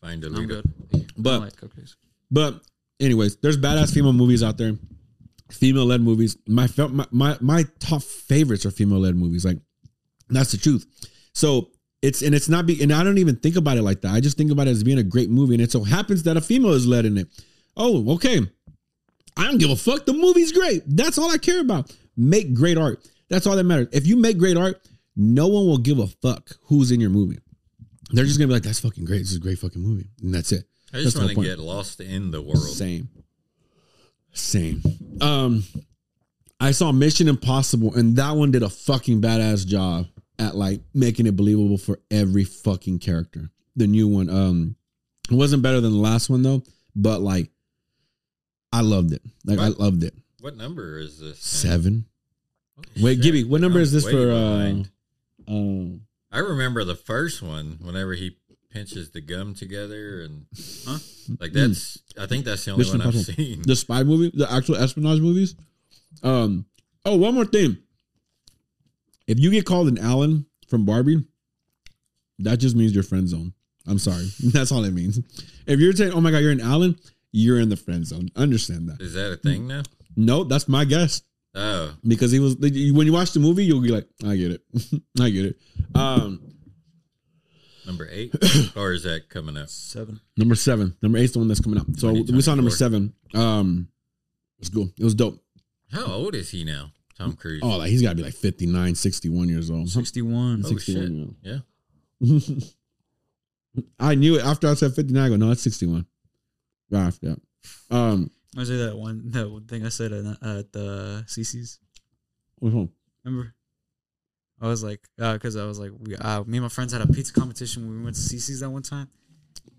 Find I'm Alita. good. I But don't like cupcakes. but anyways, there's badass female movies out there, female led movies. My, my my my top favorites are female led movies. Like that's the truth. So it's and it's not be and I don't even think about it like that. I just think about it as being a great movie, and it so happens that a female is led in it. Oh, okay. I don't give a fuck. The movie's great. That's all I care about. Make great art. That's all that matters. If you make great art, no one will give a fuck who's in your movie. They're just gonna be like, "That's fucking great. This is a great fucking movie," and that's it. I just want to get lost in the world. Same. Same. Um, I saw Mission Impossible, and that one did a fucking badass job at like making it believable for every fucking character. The new one, um, it wasn't better than the last one though, but like, I loved it. Like I loved it. What number is this? thing? Seven. Holy Wait, shit, Gibby, what number I'm is this for? Uh, um, I remember the first one. Whenever he pinches the gum together, and Huh? like that's. I think that's the only Mission one I've Impossible. seen. the spy movie, the actual espionage movies. Um. Oh, one more thing. If you get called an Allan from Barbie, that just means you're friend zone. I'm sorry. That's all it means. If you're saying, "Oh my god, you're an Allan," you're in the friend zone. Understand that? Is that a thing now? No, that's my guess Oh, because he was when you watch the movie, you'll be like, "I get it, I get it." Um, number eight, or is that coming up? Seven. number seven, number eight's the one that's coming up. So we saw number seven. Um, it was cool. It was dope. How old is he now? Tom Cruise. Oh, like he's got to be like 59, 61 years old. Sixty-one. Oh, 61 shit. Yeah. I knew it after I said 59. I go, no, it's 61. Right after that. Um, I say that one that one thing I said at, at the Cicis. which one? Remember? I was like, because I was like, we, uh, me and my friends had a pizza competition we went to Cicis that one time,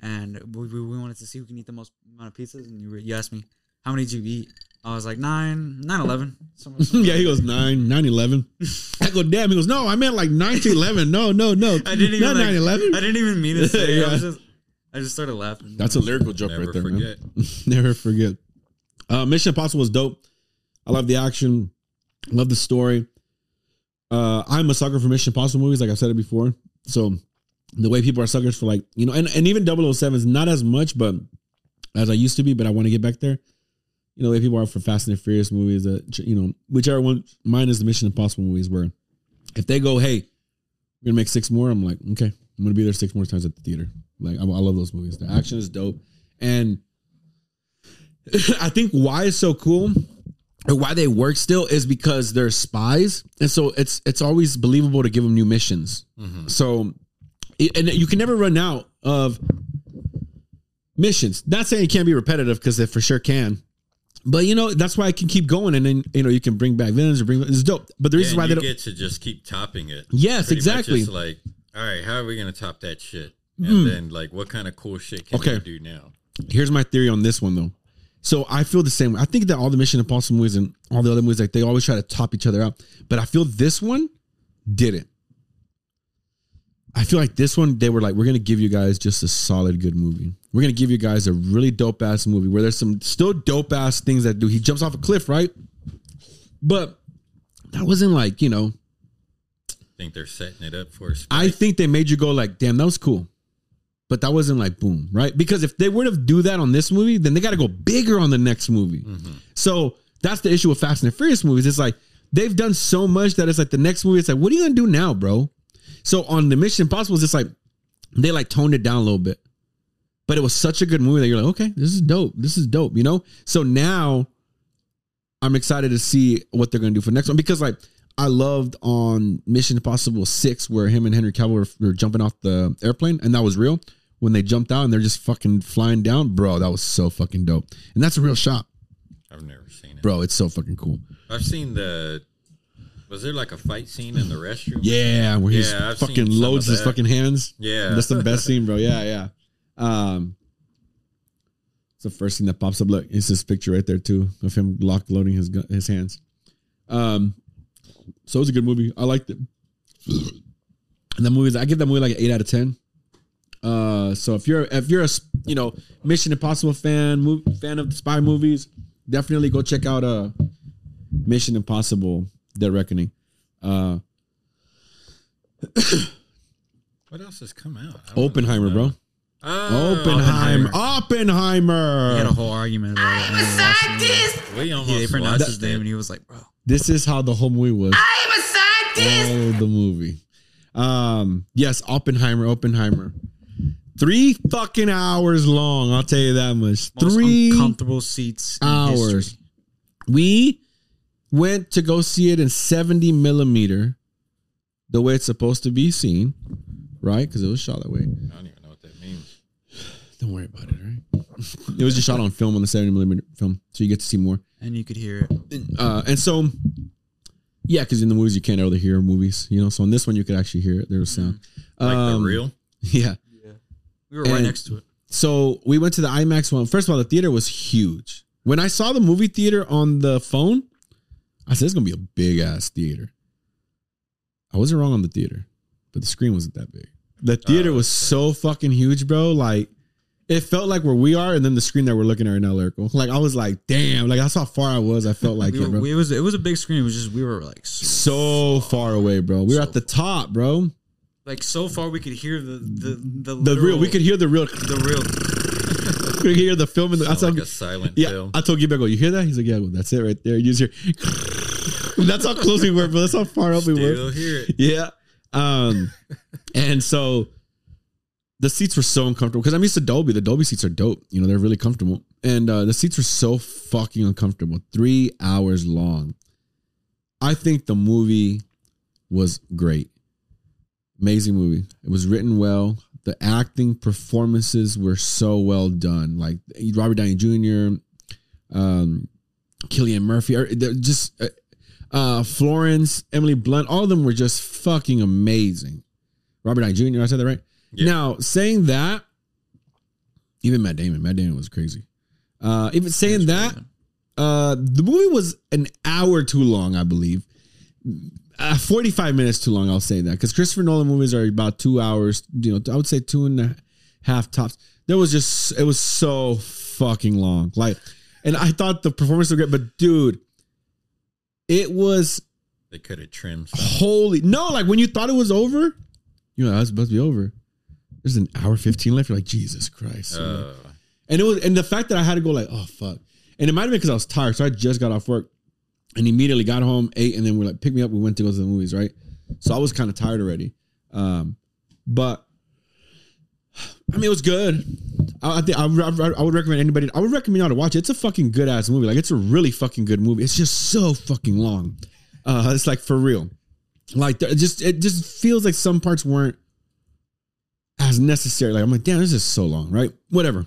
and we, we, we wanted to see who can eat the most amount of pizzas. And you, were, you asked me, how many did you eat? I was like, nine, nine, eleven. Somewhere- yeah, he goes 9, nine, eleven. I go, damn. He goes, no, I meant like 9 to 11. No, no, no. I didn't even Not like, 9, 11. I didn't even mean to say. it. I, was just, I just started laughing. That's a lyrical joke Never right there, forget. man. Never forget. Uh, Mission Impossible was dope. I love the action. Love the story. Uh, I'm a sucker for Mission Impossible movies, like I've said it before. So the way people are suckers for like, you know, and, and even 007 is not as much, but as I used to be, but I want to get back there. You know, the way people are for Fast and Furious movies, that you know, whichever one mine is the Mission Impossible movies where if they go, hey, we're gonna make six more, I'm like, okay, I'm gonna be there six more times at the theater. Like I, I love those movies. The action is dope. And I think why it's so cool or why they work still is because they're spies. And so it's it's always believable to give them new missions. Mm-hmm. So and you can never run out of missions. Not saying it can't be repetitive because it for sure can. But you know, that's why I can keep going and then you know you can bring back villains or bring it's dope. But the reason and why they don't get to just keep topping it. Yes, exactly. like, all right, how are we gonna top that shit? And hmm. then like, what kind of cool shit can Okay. we do now? Here's my theory on this one though. So I feel the same. way. I think that all the Mission Impossible movies and all the other movies, like they always try to top each other out. But I feel this one didn't. I feel like this one, they were like, we're gonna give you guys just a solid good movie. We're gonna give you guys a really dope ass movie where there's some still dope ass things that do. He jumps off a cliff, right? But that wasn't like, you know, I think they're setting it up for a spike. I think they made you go like, damn, that was cool. But that wasn't like boom, right? Because if they were to do that on this movie, then they got to go bigger on the next movie. Mm-hmm. So that's the issue with Fast and the Furious movies. It's like they've done so much that it's like the next movie, it's like, what are you gonna do now, bro? So on the Mission Impossible, it's just like they like toned it down a little bit. But it was such a good movie that you're like, okay, this is dope. This is dope, you know? So now I'm excited to see what they're gonna do for the next one because like I loved on Mission Impossible Six where him and Henry Cavill were, were jumping off the airplane and that was real when they jumped out and they're just fucking flying down, bro. That was so fucking dope, and that's a real shot, I've never seen it. bro. It's so fucking cool. I've seen the. Was there like a fight scene in the restroom? Yeah, where he's Yeah, fucking loads his fucking hands. Yeah. That's the best scene, bro. Yeah, yeah. Um, it's the first thing that pops up. Look, it's his picture right there too of him lock loading his gun, his hands. Um, so it was a good movie. I liked it. And the movies, I give that movie like an eight out of ten. Uh, so if you're if you're a you know Mission Impossible fan, mov- fan of the spy movies, definitely go check out uh Mission Impossible: Dead Reckoning. Uh, What else has come out? Oppenheimer, bro. Oh, Oppenheimer. Oppenheimer. We had a whole argument about it. I'm a scientist. We almost Yeah, they pronounced watched his name, and he was like, "Bro, This is how the whole movie was. I am a scientist. All of the movie. Um, yes, Oppenheimer, Oppenheimer. Three fucking hours long. I'll tell you that much. most Three comfortable seats Hours. History. We went to go see it in 70 millimeter, the way it's supposed to be seen, right? Because it was shot that way. I don't even know what that means. Don't worry about it, right? it was just shot on film on the 70 millimeter film, so you get to see more. And you could hear it. Uh, and so, yeah, because in the movies you can't really hear movies, you know. So in this one you could actually hear it. There was sound. Like Um, the real. Yeah. We were right next to it. So we went to the IMAX one. First of all, the theater was huge. When I saw the movie theater on the phone, I said it's gonna be a big ass theater. I wasn't wrong on the theater, but the screen wasn't that big. The oh, theater Oh, was so fucking huge, bro. Like it felt like where we are, and then the screen that we're looking at right now, lyrical. Like I was like, damn. Like that's how far I was. I felt like We it, were, we- it was it was a big screen. It was just we were like so, so far away, bro. We were So at the top, bro. Like so far we could hear the the the, The literal- real. We could hear the real. the real. We could hear the film. In the, Sound that's how- like a silent Yeah, film. I told Gibby, I go, you hear that? He's like, yeah, well, that's it right there. You just hear, that's how close we were, but That's how far up we were. Still hear it. Yeah. Um, and so the seats were so uncomfortable because I'm used to Dolby. The Dolby seats are dope. You know, they're really comfortable. And uh, the seats were so fucking uncomfortable. Three hours long. I think the movie was great. Amazing movie. It was written well. The acting performances were so well done. Like Robert Downey Jr., um, Cillian Murphy, they're just uh, uh, Florence, Emily Blunt, all of them were just fucking amazing. Robert Downey Jr. I said that right. Yeah. Now saying that, even Matt Damon, Matt Damon was crazy. Uh, even saying that, uh, the movie was an hour too long, I believe. Uh, 45 minutes too long, I'll say that. Because Christopher Nolan movies are about two hours, you know, I would say two and a half tops. There was just, it was so fucking long. Like, and I thought the performance was great, but dude, it was They could have trimmed. some. holy. No, like when you thought it was over, you know, that's supposed to be over. There's an hour 15 left. You're like, Jesus Christ. Uh, And it was, and the fact that I had to go like, oh fuck, and it might have been because I was tired. So I just got off work, and immediately got home, ate, and then we are like, pick me up. We went to go to the movies, right? So I was kind of tired already. Um, but I mean, it was good. I, I think I, I, I would recommend anybody. I would recommend y'all to watch it. It's a fucking good ass movie. Like it's a really fucking good movie. It's just so fucking long. Uh, it's like for real. Like it just it just feels like some parts weren't as necessary. Like I'm like, damn, this is so long, right? Whatever.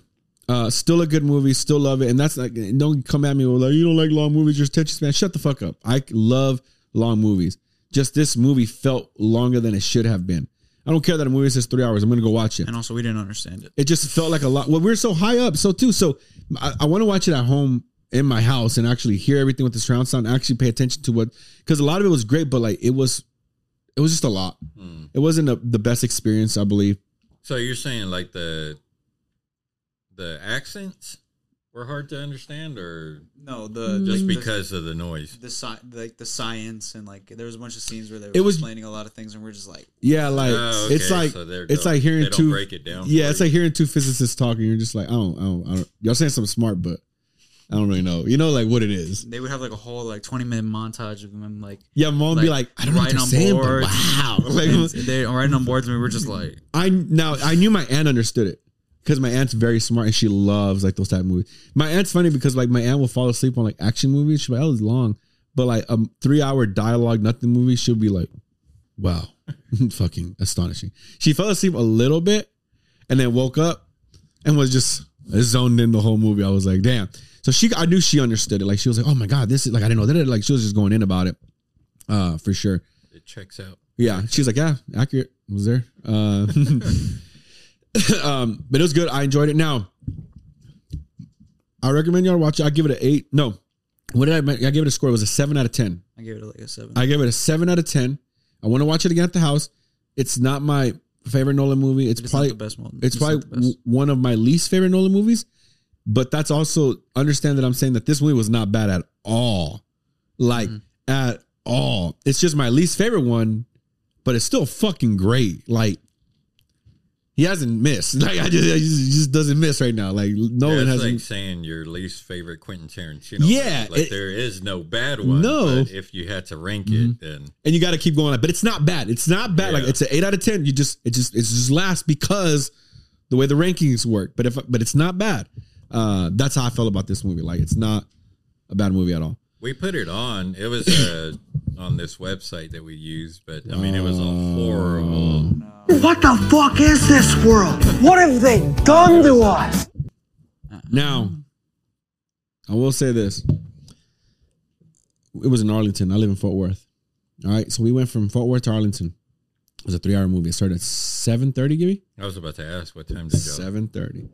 Uh, still a good movie. Still love it. And that's like, don't come at me with like, you don't like long movies. Your attention span. Shut the fuck up. I love long movies. Just this movie felt longer than it should have been. I don't care that a movie says three hours. I'm gonna go watch it. And also, we didn't understand it. It just felt like a lot. Well, we are so high up, so too. So I, I want to watch it at home in my house and actually hear everything with the surround sound. Actually pay attention to what because a lot of it was great, but like it was, it was just a lot. hmm. It wasn't a, the best experience, I believe. So you're saying like the the accents were hard to understand, or No, the mm. just like, the- because of the noise? the sci- like the science and like there was a bunch of scenes where they were It was- explaining a lot of things and we're just like Yeah, like Oh, it's like so it's like hearing they don't two. break it down. Yeah, it's you. like hearing two physicists talking. You're just like, I don't, I don't, I don't. Y'all saying something smart, but I don't really know. You know, like what it is. they would have like a whole like 20 minute montage of them like Yeah, mom would be Like, like, I don't know what they're on saying, but wow. Like, and they are writing on boards and we were just like I now I knew my aunt understood it because my aunt's very smart and she loves like those type of movies. My aunt's funny because like my aunt will fall asleep on like action movies. She's like, oh, it's long, but like a three hour dialogue nothing movie, she'll be like, wow, fucking astonishing. She fell asleep a little bit and then woke up and was just zoned in the whole movie. I was like, damn. So she, I knew she understood it. Like she was like, oh my god, this is like I didn't know that. Like she was just going in about it, uh, for sure. it checks out. Yeah, she's like, yeah, accurate. Was there? Uh, um, but it was good. I enjoyed it. Now, I recommend y'all watch it. I give it an eight. No, what did I? make- I gave it a score. It was a seven out of ten. I gave it like a seven. I gave it a seven out of ten. I want to watch it again at the house. It's not my favorite Nolan movie. It's, It's probably the best one. it's not probably the best. w- one of my least favorite Nolan movies. But that's also understand that I'm saying that this movie was not bad at all, like Mm-hmm. at all. It's just my least favorite one, but it's still fucking great. Like he hasn't missed. Like I just, he just, just doesn't miss right now. Like Yeah, Nolan it's hasn't. like saying your least favorite Quentin Tarantino. Yeah, like it- there is no bad one. No. Mm-hmm. if you had to rank it, then and you got to keep going. But it's not bad. It's not bad. Like it's an eight out of ten. You just it just it's just last because the way the rankings work. But if but it's not bad. Uh, that's how I felt about this movie. Like it's not a bad movie at all. We put it on. It was uh, on this website that we used, but I mean, it was a horrible. What the fuck is this world? What have they done to us? Now, I will say this. It was in Arlington. I live in Fort Worth. All right. So we went from Fort Worth to Arlington. It was a three hour movie. It started at 7.30, Gibby? I was about to ask what time did you go? 7.30.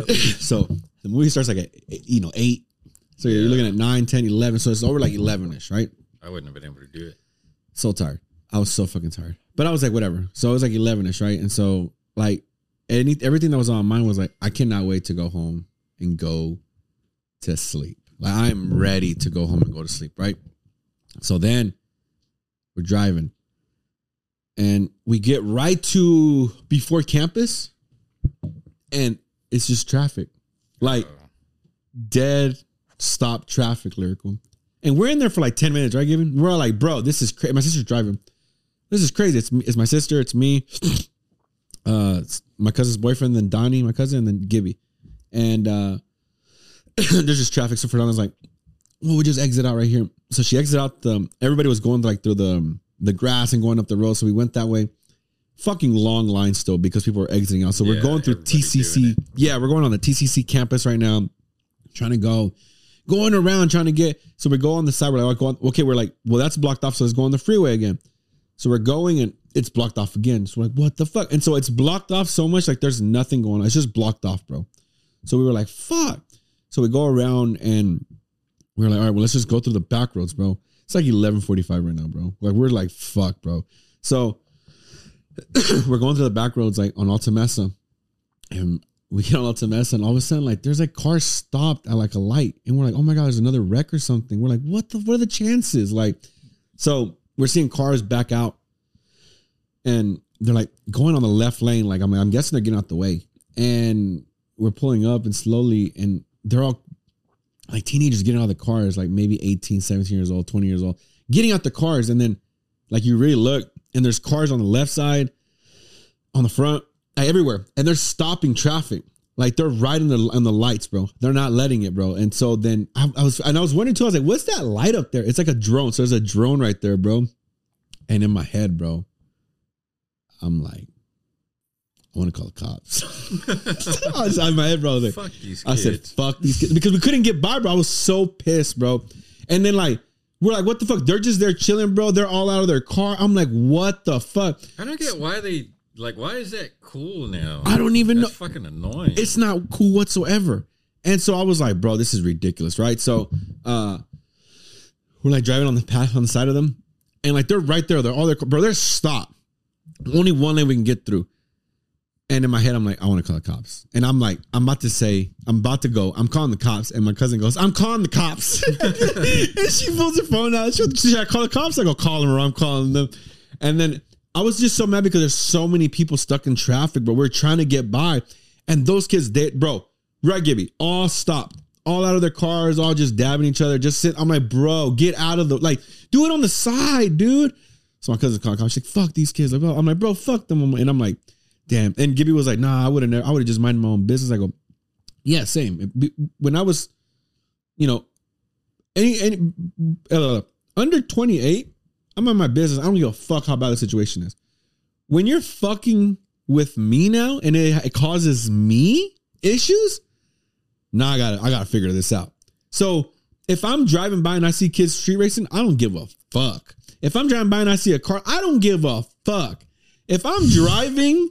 so the movie starts like at, you know, 8. So you're looking at 9, 10, 11. So it's over like 11ish, right? I wouldn't have been able to do it. so tired. I was so fucking tired. But I was like, whatever. So it was like 11ish, right? And so like any everything that was on my mind was like, I cannot wait to go home and go to sleep. Like I'm ready to go home and go to sleep, right? So then we're driving. And we get right to before campus and it's just traffic. Like dead stop traffic lyrical. And we're in there for like 10 minutes, right, Gibby? We're all like, bro, this is crazy. My sister's driving. This is crazy. It's, me- it's my sister, it's me, uh, it's my cousin's boyfriend, then Donnie, my cousin, and then Gibby. And uh there's just traffic. So Fernanda's like, well, we just exit out right here. So she exited out the everybody was going like through the the grass and going up the road. So we went that way. Fucking long line still because people are exiting out. So we're going through TCC. Yeah, we're going on the TCC campus right now, trying to go, going around trying to get. So we go on the side. We're like, okay, we're like, well, that's blocked off. So let's go on the freeway again. So we're going and it's blocked off again. So we're like, what the fuck? And so it's blocked off so much, like there's nothing going on. It's just blocked off, bro. So we were like, fuck. So we go around and we're like, all right, well, let's just go through the back roads, bro. It's like 1145 right now, bro. Like we're like, fuck, bro. So we're going through the back roads like on Alta Mesa. And we get on to mess, and all of a sudden, like there's like cars stopped at like a light. And we're like, oh my God, there's another wreck or something. We're like, what the what are the chances? Like, so we're seeing cars back out and they're like going on the left lane. Like I'm, I'm guessing they're getting out the way, and we're pulling up and slowly, and they're all like teenagers getting out of the cars, like maybe 18, 17 years old, 20 years old, getting out the cars, and then like you really look, and there's cars on the left side, on the front, everywhere, and they're stopping traffic. Like they're right in the on the lights, bro. They're not letting it, bro. And so then I, I was and I was wondering too. I was like, "What's that light up there?" It's like a drone. So there's a drone right there, bro. And in my head, bro, I'm like, I want to call the cops. I was in my head, bro. I was like, Fuck these I said, fuck these kids. Because we couldn't get by, bro. I was so pissed, bro. And then, like, we're like, what the fuck? They're just there chilling, bro. They're all out of their car. I'm like, what the fuck? I don't get why they like. Why is that cool now? I don't even That's know. fucking annoying. It's not cool whatsoever. And so I was like, bro, this is ridiculous, right? So uh we're like driving on the path on the side of them. And like they're right there. They're all there. Bro, they're stopped. Only one lane we can get through. And in my head, I'm like, I want to call the cops. And I'm like, I'm about to say, I'm about to go. I'm calling the cops. And my cousin goes, I'm calling the cops. and she pulls her phone out. She, should I call the cops? I go, call them or I'm calling them. And then I was just so mad because there's so many people stuck in traffic, but we're trying to get by. And those kids, they, bro, right, Gibby, all stopped. All out of their cars, all just dabbing each other. Just sit. I'm like, bro, get out of the like, do it on the side, dude. So my cousin called. She's like, "Fuck these kids." I'm like, "Bro, fuck them." And I'm like, "Damn." And Gibby was like, "Nah, I would have. I would have just minded my own business." I go, "Yeah, same." When I was, you know, any any uh, under 28, I'm on my business. I don't give a fuck how bad the situation is. When you're fucking with me now and it, it causes me issues, now I gotta I gotta figure this out. So if I'm driving by and I see kids street racing, I don't give a fuck. If I'm driving by and I see a car, I don't give a fuck. If I'm driving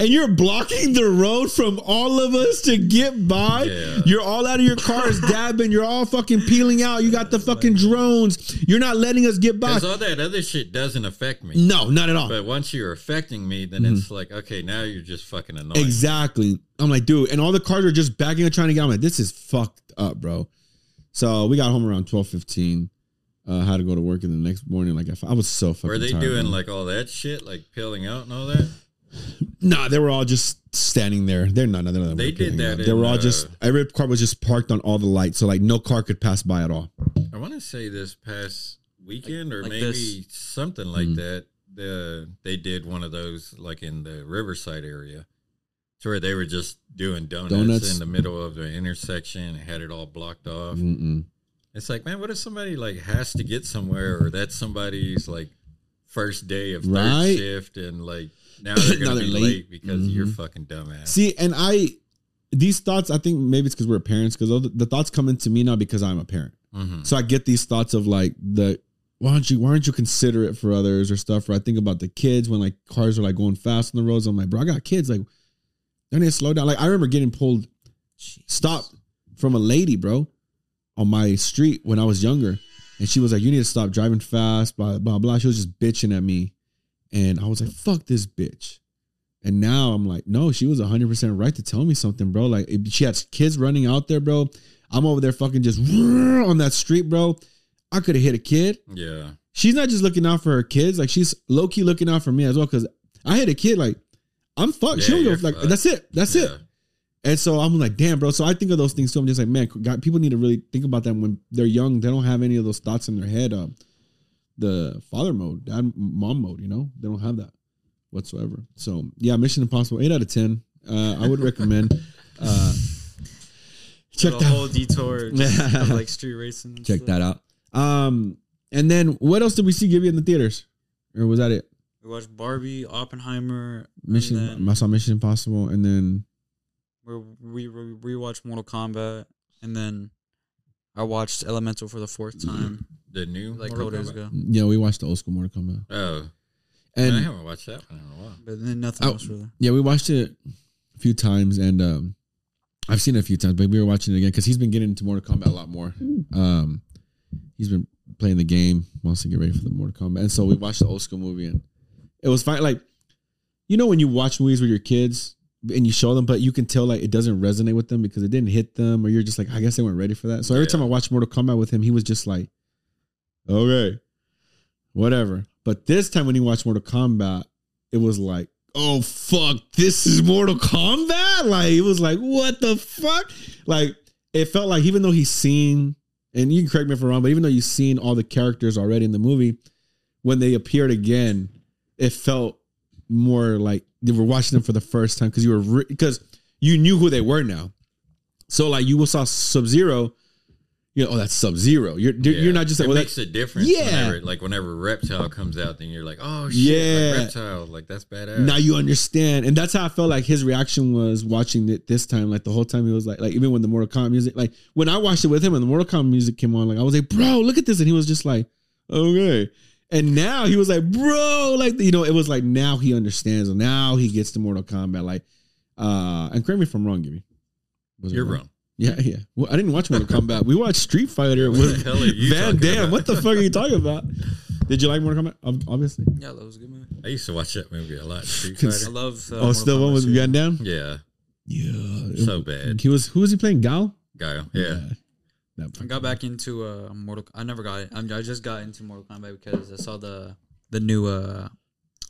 and you're blocking the road from all of us to get by, Yeah. you're all out of your cars dabbing, you're all fucking peeling out, you got the fucking drones, you're not letting us get by. Because all that other shit doesn't affect me. No, not at all. But once you're affecting me, then it's like, okay, now you're just fucking annoying. Mm-hmm. Exactly. I'm like, dude, and all the cars are just backing and trying to get. I'm like, this is fucked up, bro. So we got home around twelve fifteen. Uh, had to go to work in the next morning. Like I, I was so fucking. Were they tired, doing man. like all that shit, like peeling out and all that? Nah, they were all just standing there. They're not. They're not They did that They were all uh, just. Every car was just parked on all the lights, so like no car could pass by at all. I want to say this past weekend or like maybe this. something like Mm. that. The they did one of those like in the Riverside area, to where they were just doing donuts, Donuts? in the middle of the intersection and had it all blocked off. Mm-mm. It's like, man, what if somebody like has to get somewhere, or that's somebody's like first day of Right. third shift, and like now they're Now they're be late. late, because you're Mhm. fucking dumbass. See, and I these thoughts, I think maybe it's because we're parents, because the, the thoughts come into me now because I'm a parent. Mhm. So I get these thoughts of like the why don't you why aren't you considerate for others or stuff? Or I think about the kids when like cars are like going fast on the roads. I'm like, bro, I got kids. Like, they need to slow down. Like I remember getting pulled, stopped from a lady, bro, on my street when I was younger, and she was like, "You need to stop driving fast." Blah blah blah. She was just bitching at me, and I was like, "Fuck this bitch." And now I'm like, no, she was 100% right to tell me something, bro. Like, if she had kids running out there, bro. I'm over there fucking just on that street, bro. I could have hit a kid. Yeah, She's not just looking out for her kids, like she's low key looking out for me as well. Cause I hit a kid, like I'm fucked. she don't go like fucked. that's it. That's it. And so I'm like, damn, bro. So I think of those things too. I'm just like, man, God, people need to really think about them when they're young. They don't have any of those thoughts in their head. Um, the father mode, dad, mom mode. You know, they don't have that whatsoever. So yeah, Mission Impossible, eight out of ten. Uh, I would recommend. Uh, check the whole detour, of, like street racing. Check stuff. that out. Um, and then what else did we see Gibby in the theaters, or was that it? We watched Barbie, Oppenheimer, Mission. I saw Mission Impossible, and then then we we rewatched Mortal Kombat, and then I watched Elemental for the fourth time, the new like a Mortal couple days Kombat? ago. yeah, we watched the old school Mortal Kombat, Oh, and I haven't watched that one in a while. But then nothing Oh. else really. Yeah, we watched it a few times, and um, I've seen it a few times, but we were watching it again because he's been getting into Mortal Kombat a lot more. Um, he's been playing the game, wants to get ready for the Mortal Kombat, and so we watched the old school movie, and it was fine. Like, you know, when you watch movies with your kids and you show them, but you can tell like it doesn't resonate with them because it didn't hit them, or you're just like, I guess they weren't ready for that. So every Yeah. time I watched Mortal Kombat with him, he was just like, okay, whatever. But this time when he watched Mortal Kombat, it was like, oh fuck, this is Mortal Kombat. Like it was like, what the fuck? Like it felt like even though he's seen, and you can correct me if I'm wrong, but even though you've seen all the characters already in the movie, when they appeared again, it felt more like they were watching them for the first time because you were because you knew who they were now. So like you saw Sub Zero, you know, oh that's Sub Zero. You're you're Yeah. you're not just like it well, makes a difference. Yeah. whenever, like whenever Reptile comes out, then you're like, oh shit, Yeah. like Reptile, like that's badass. now you understand and that's how i felt like his reaction was watching it this time like the whole time he was like like even when the mortal kombat music like when i watched it with him and the mortal kombat music came on like i was like bro look at this and he was just like okay and now he was like bro like you know it was like now he understands and now he gets to mortal kombat like uh and correct me if i'm wrong Gibby. You're wrong. Yeah yeah well, i didn't watch mortal kombat we watched street fighter What with the hell are you van talking Damme. about? what the fuck are you talking about did you like mortal kombat Ob- obviously Yeah, that was a good movie. I used to watch that movie a lot. Street Cons- I Fighter. love. Uh, oh Mortal still one Kombat with series. van Damme? Yeah, Yeah, so bad. He was who was he playing? Gal. Guile. Yeah. That I got back into uh Mortal. I never got it. I, I just got into Mortal Kombat because I saw the the new uh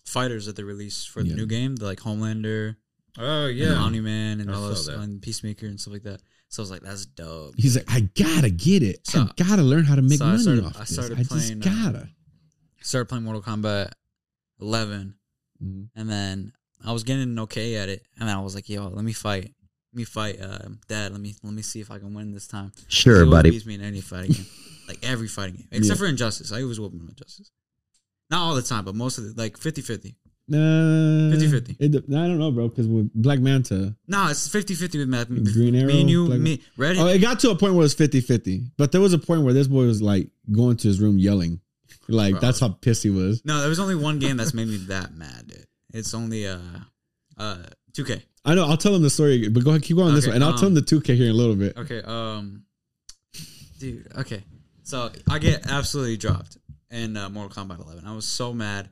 fighters that they released for the Yeah. new game, the like Homelander, Oh and yeah. Omni Man, and I all those, that. and Peacemaker and stuff like that. So I was like, that's dope. He's like, I gotta get it. So- I gotta learn how to make so money started- off I this. started I just playing, uh, gotta. Started playing Mortal Kombat 11, Mhm. and then I was getting okay at it, and then I was like, yo, let me fight. Let me fight, uh, Dad. Let me let me see if I can win this time. Sure, he buddy. beats me in any fighting game, like every fighting game, except for Injustice. I always whoop him in Injustice. Not all the time, but most of the like 50-50. Uh, 50-50. it- I don't know, bro, because with Black Manta, No, it's 50-50 with Matt. Green Arrow, Me and you, Black- me, Red. oh, it got to a point where it was 50-50. But there was a point where this boy was like going to his room yelling, like Bro. that's how pissed he was. no, there was only one game that's made me that mad. Dude. It's only uh, uh, 2K. I know. I'll tell him the story, but go ahead, keep going on this Okay, one, and I'll tell him um, the two K here in a little bit. Okay, um, dude. Okay, so I get absolutely dropped in uh, Mortal Kombat 11. I was so mad,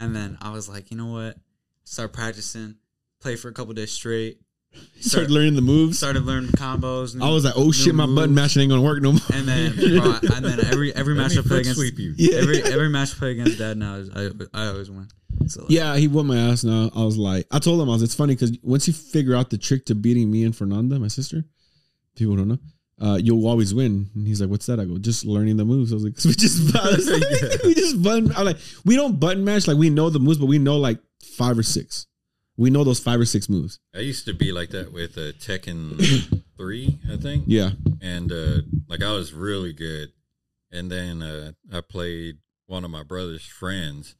and then I was like, you know what? Start practicing, play for a couple days straight. Started learning the moves. Started learning combos. I was like, oh shit, my button moves. mashing ain't gonna work no more. And then, bro, and then every every Let match I play against sweep you. Yeah. every every match I play against Dad now, is, I I always win. So like, Yeah, he whooped my ass. Now I was like, I told him I was. It's funny because once you figure out the trick to beating me and Fernanda, my sister, people don't know, uh, you'll always win. And he's like, "What's that?" I go, "Just learning the moves." I was like, "We just we just button. I'm like, we don't button match. Like we know the moves, but we know like five or six. We know those five or six moves. I used to be like that with uh, Tekken three, I think. Yeah. and uh like I was really good. And then uh I played one of my brother's friends,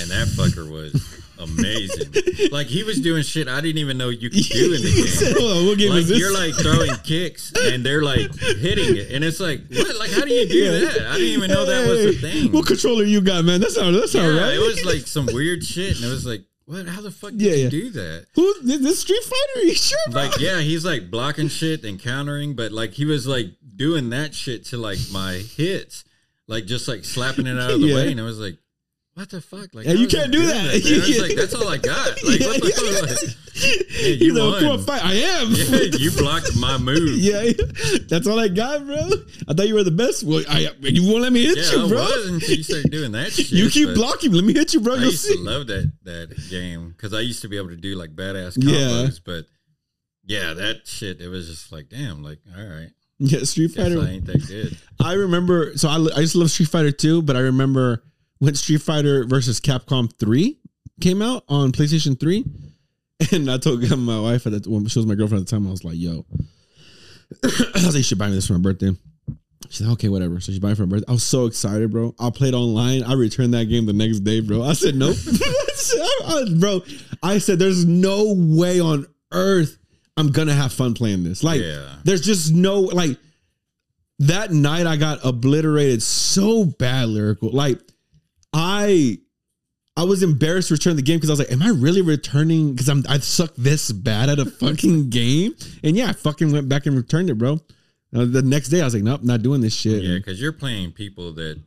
and that fucker was amazing. like he was doing shit I didn't even know you could do in the He said, game. Hold on, what game Like is this? you're like throwing kicks and they're like hitting it, and it's like what? Like how do you do Yeah. that? I didn't even know that was a thing. What controller you got, man? That's not that's yeah, all right. it was like some weird shit, and it was like, what? How the fuck did Yeah, you yeah. do that? Who this, this Street Fighter? Are you sure? Bro? like yeah he's like blocking shit and countering but like he was like doing that shit to like my hits like just like slapping it out of the way and i was like what the fuck like Yeah, you can't do doing that. man? I like that's all i got like what the Yeah, fuck like, yeah, you come on, fight. I am. yeah, you blocked my move yeah, yeah. that's all I got, bro. I thought you were the best. Well, I, you won't let me hit yeah, you, I bro. was until you started doing that shit. You keep blocking. Let me hit you, bro. I You'll used see. to love that that game because I used to be able to do like badass Yeah. combos, but yeah, that shit. It was just like, damn, like all right, yeah, Street Fighter. I ain't that good. I remember. So I, I used to love Street Fighter 2, but I remember when Street Fighter versus Capcom 3 came out on PlayStation 3. And I told my wife at the when she was my girlfriend at the time, I was like, yo, I was like, you should buy me this for my birthday. She's like, okay, whatever. So she bought it for my birthday. I was so excited, bro. I played online. I returned that game the next day, bro. I said, nope. Bro, I said, there's no way on earth I'm going to have fun playing this. Like, Yeah. there's just no, like, that night I got obliterated so bad, lyrical. Like, I. I was embarrassed to return the game because I was like, "Am I really returning? Because I'm I suck this bad at a fucking game." And yeah, I fucking went back and returned it, bro. Uh, the next day, I was like, "Nope, not doing this shit." Yeah, because you're playing people that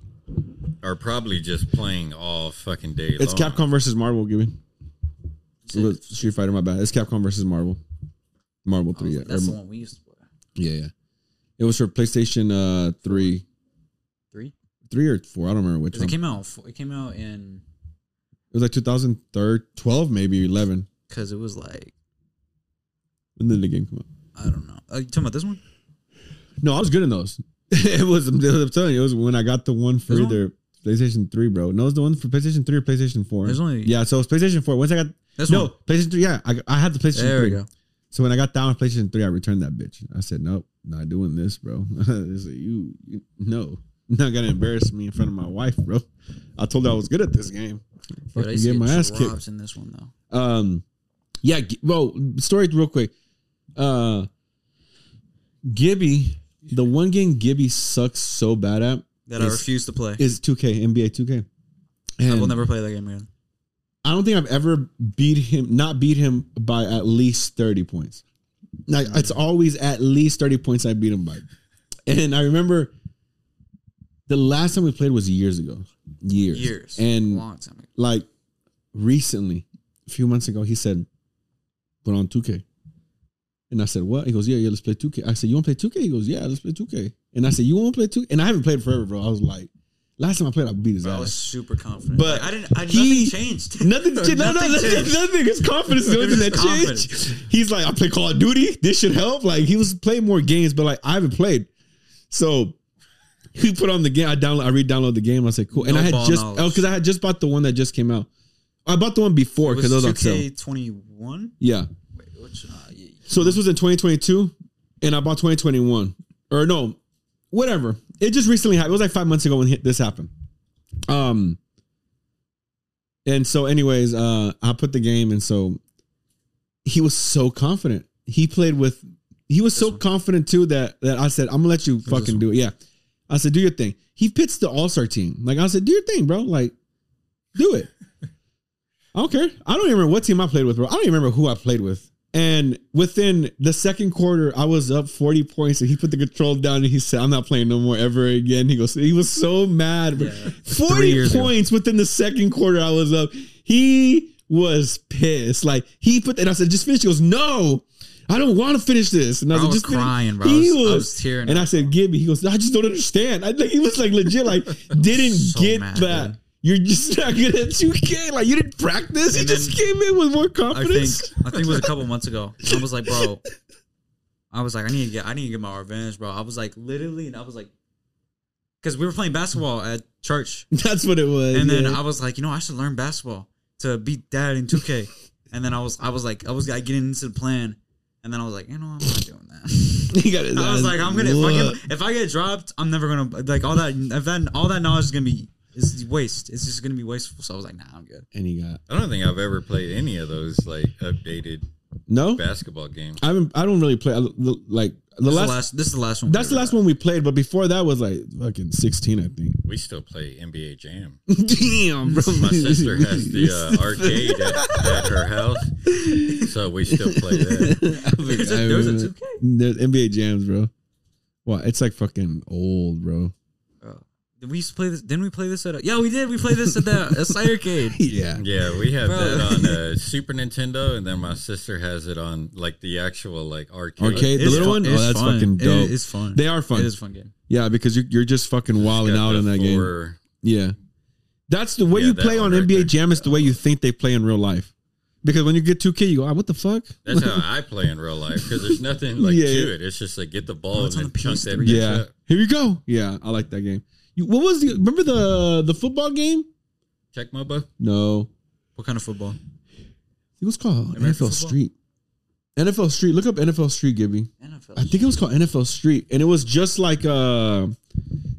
are probably just playing all fucking day it's long. Capcom versus Marvel, Gibby. It was Street Fighter, my bad. It's Capcom versus Marvel. Marvel three, was yeah, that's Or- the one we used to play. yeah, yeah. It was for PlayStation uh three, Three. three or four. I don't remember which one. It came out. It came out in It was like 2012, maybe 11. because it was like When did the game come out? I don't know. Are you talking about this one? No, I was good in those. it was. I'm telling you, it was when I got the one for This one? PlayStation 3, bro. No, it was the one for PlayStation 3 or PlayStation 4. There's only- yeah, so it's PlayStation 4. Once I got This no one. PlayStation 3, yeah, I, I had the PlayStation There 3. we go. So when I got down with PlayStation 3, I returned that bitch. I said, nope, not doing this, bro. I said, you, you, no, not gonna embarrass me in front of my wife, bro. I told her I was good at this game. Dude, I Fucking used to get my ass kicked. in this one though. Um, yeah. Well, story real quick. Uh, Gibby, the one game Gibby sucks so bad at That I refuse to play. is 2K, NBA 2K. And I will never play that game again. I don't think I've ever beat him, not beat him by at least 30 points. Like it's always at least 30 points I beat him by. And I remember the last time we played was years ago. Years. Years. And long time ago. like recently, a few months ago, he said, put on 2K. And I said, what? He goes, yeah, yeah, let's play 2K. I said, you want to play 2K? He goes, yeah, let's play 2K. And I said, you want to play 2K? And I haven't played forever, bro. I was like, last time I played, I beat his Bro, I was ass. super confident. But Like, I didn't. I, he- nothing changed. Nothing, changed. no, no, Nothing nothing, changed. nothing. His confidence is the only thing that changed. He's like, I play Call of Duty. This should help. Like he was playing more games, but like I haven't played. So he put on the game. I download. I re-download the game. I said, cool. And No I had just knowledge. oh, because I had just bought the one that just came out. I bought the one before It because it was on was sale. 2K21. Yeah. Wait, which? Uh, yeah, So this was in 2022, and I bought 2021, or no, whatever. It just recently happened. It was like five months ago when this happened. Um, and so, anyways, uh, I put the game, and so he was so confident. He played with. He was so one? confident too that that I said, "I'm gonna let you this fucking do it." Yeah, I said, "Do your thing." He pits the All Star team. Like I said, "Do your thing, bro. Like, do it." I don't care. I don't even remember what team I played with, bro. I don't even remember who I played with. And within the second quarter, I was up 40 points and he put the control down and he said, I'm not playing no more ever again. He goes, he was so mad. Yeah. 40 years ago. points within the second quarter, I was up. He was pissed. Like he put and I said, just finish. He goes, No, I don't want to finish this. And I, I was just crying, bro. He was- was, I was tearing And up. I said, Gibby. He goes, I just don't understand. I like he was like legit, like didn't so get mad, that. dude. You're just not good at 2K. Like you didn't practice. You And just came in with more I think confidence. I think it was a couple months ago. I was like, bro, I was like, I need to get I need to get my revenge, bro. I was like, literally, and I was like, because we were playing basketball at church, That's what it was. and then. I was like, you know, I should learn basketball to beat dad in 2K. And then I was I was like I was like getting into the plan, and then I was like, you know, I'm not doing that. he got his I was like, I'm gonna if I, get, if I get dropped, I'm never gonna like all that. If that all that knowledge is gonna be is waste. It's just gonna be wasteful. So I was like, nah, I'm good. and he got I don't think I've ever played any of those like updated no. basketball games. I haven't. I don't really play. I, like the This, last. is the last, this is the last one. that's the last one we played, but before that was like fucking sixteen, I think. We still play NBA Jam. Damn, bro. My sister has the uh, arcade at, at her house, so we still play that. There's a- there's a 2K? There's NBA jams, bro. Well, it's like fucking old, bro. Did we used to play this? Didn't we play this at? A, yeah, we did. We played this at the a side arcade. Yeah. Yeah, we have Bro. that on uh, Super Nintendo, and then my sister has it on like the actual like arcade. Arcade, the It's little fun- one. Oh, it's that's fun. fucking dope. it's fun. They are fun. It is a fun game. Yeah, because you're, you're just fucking wilding out the in that game. Yeah. That's the way Yeah, you play on right NBA there. Jam is the way you think they play in real life. Because when you get 2K, you go, ah, what the fuck? That's how I play in real life because there's nothing like Yeah. to it. It's just like get the ball it's and on then the chunk that yeah. up. Here you go. Yeah, I like that game. You, what was the, remember the the football game? Check Mobo. No. What kind of football? It was called American NFL football? Street. NFL Street. Look up NFL Street, Gibby. NFL. I think it was called NFL Street, and it was just like uh,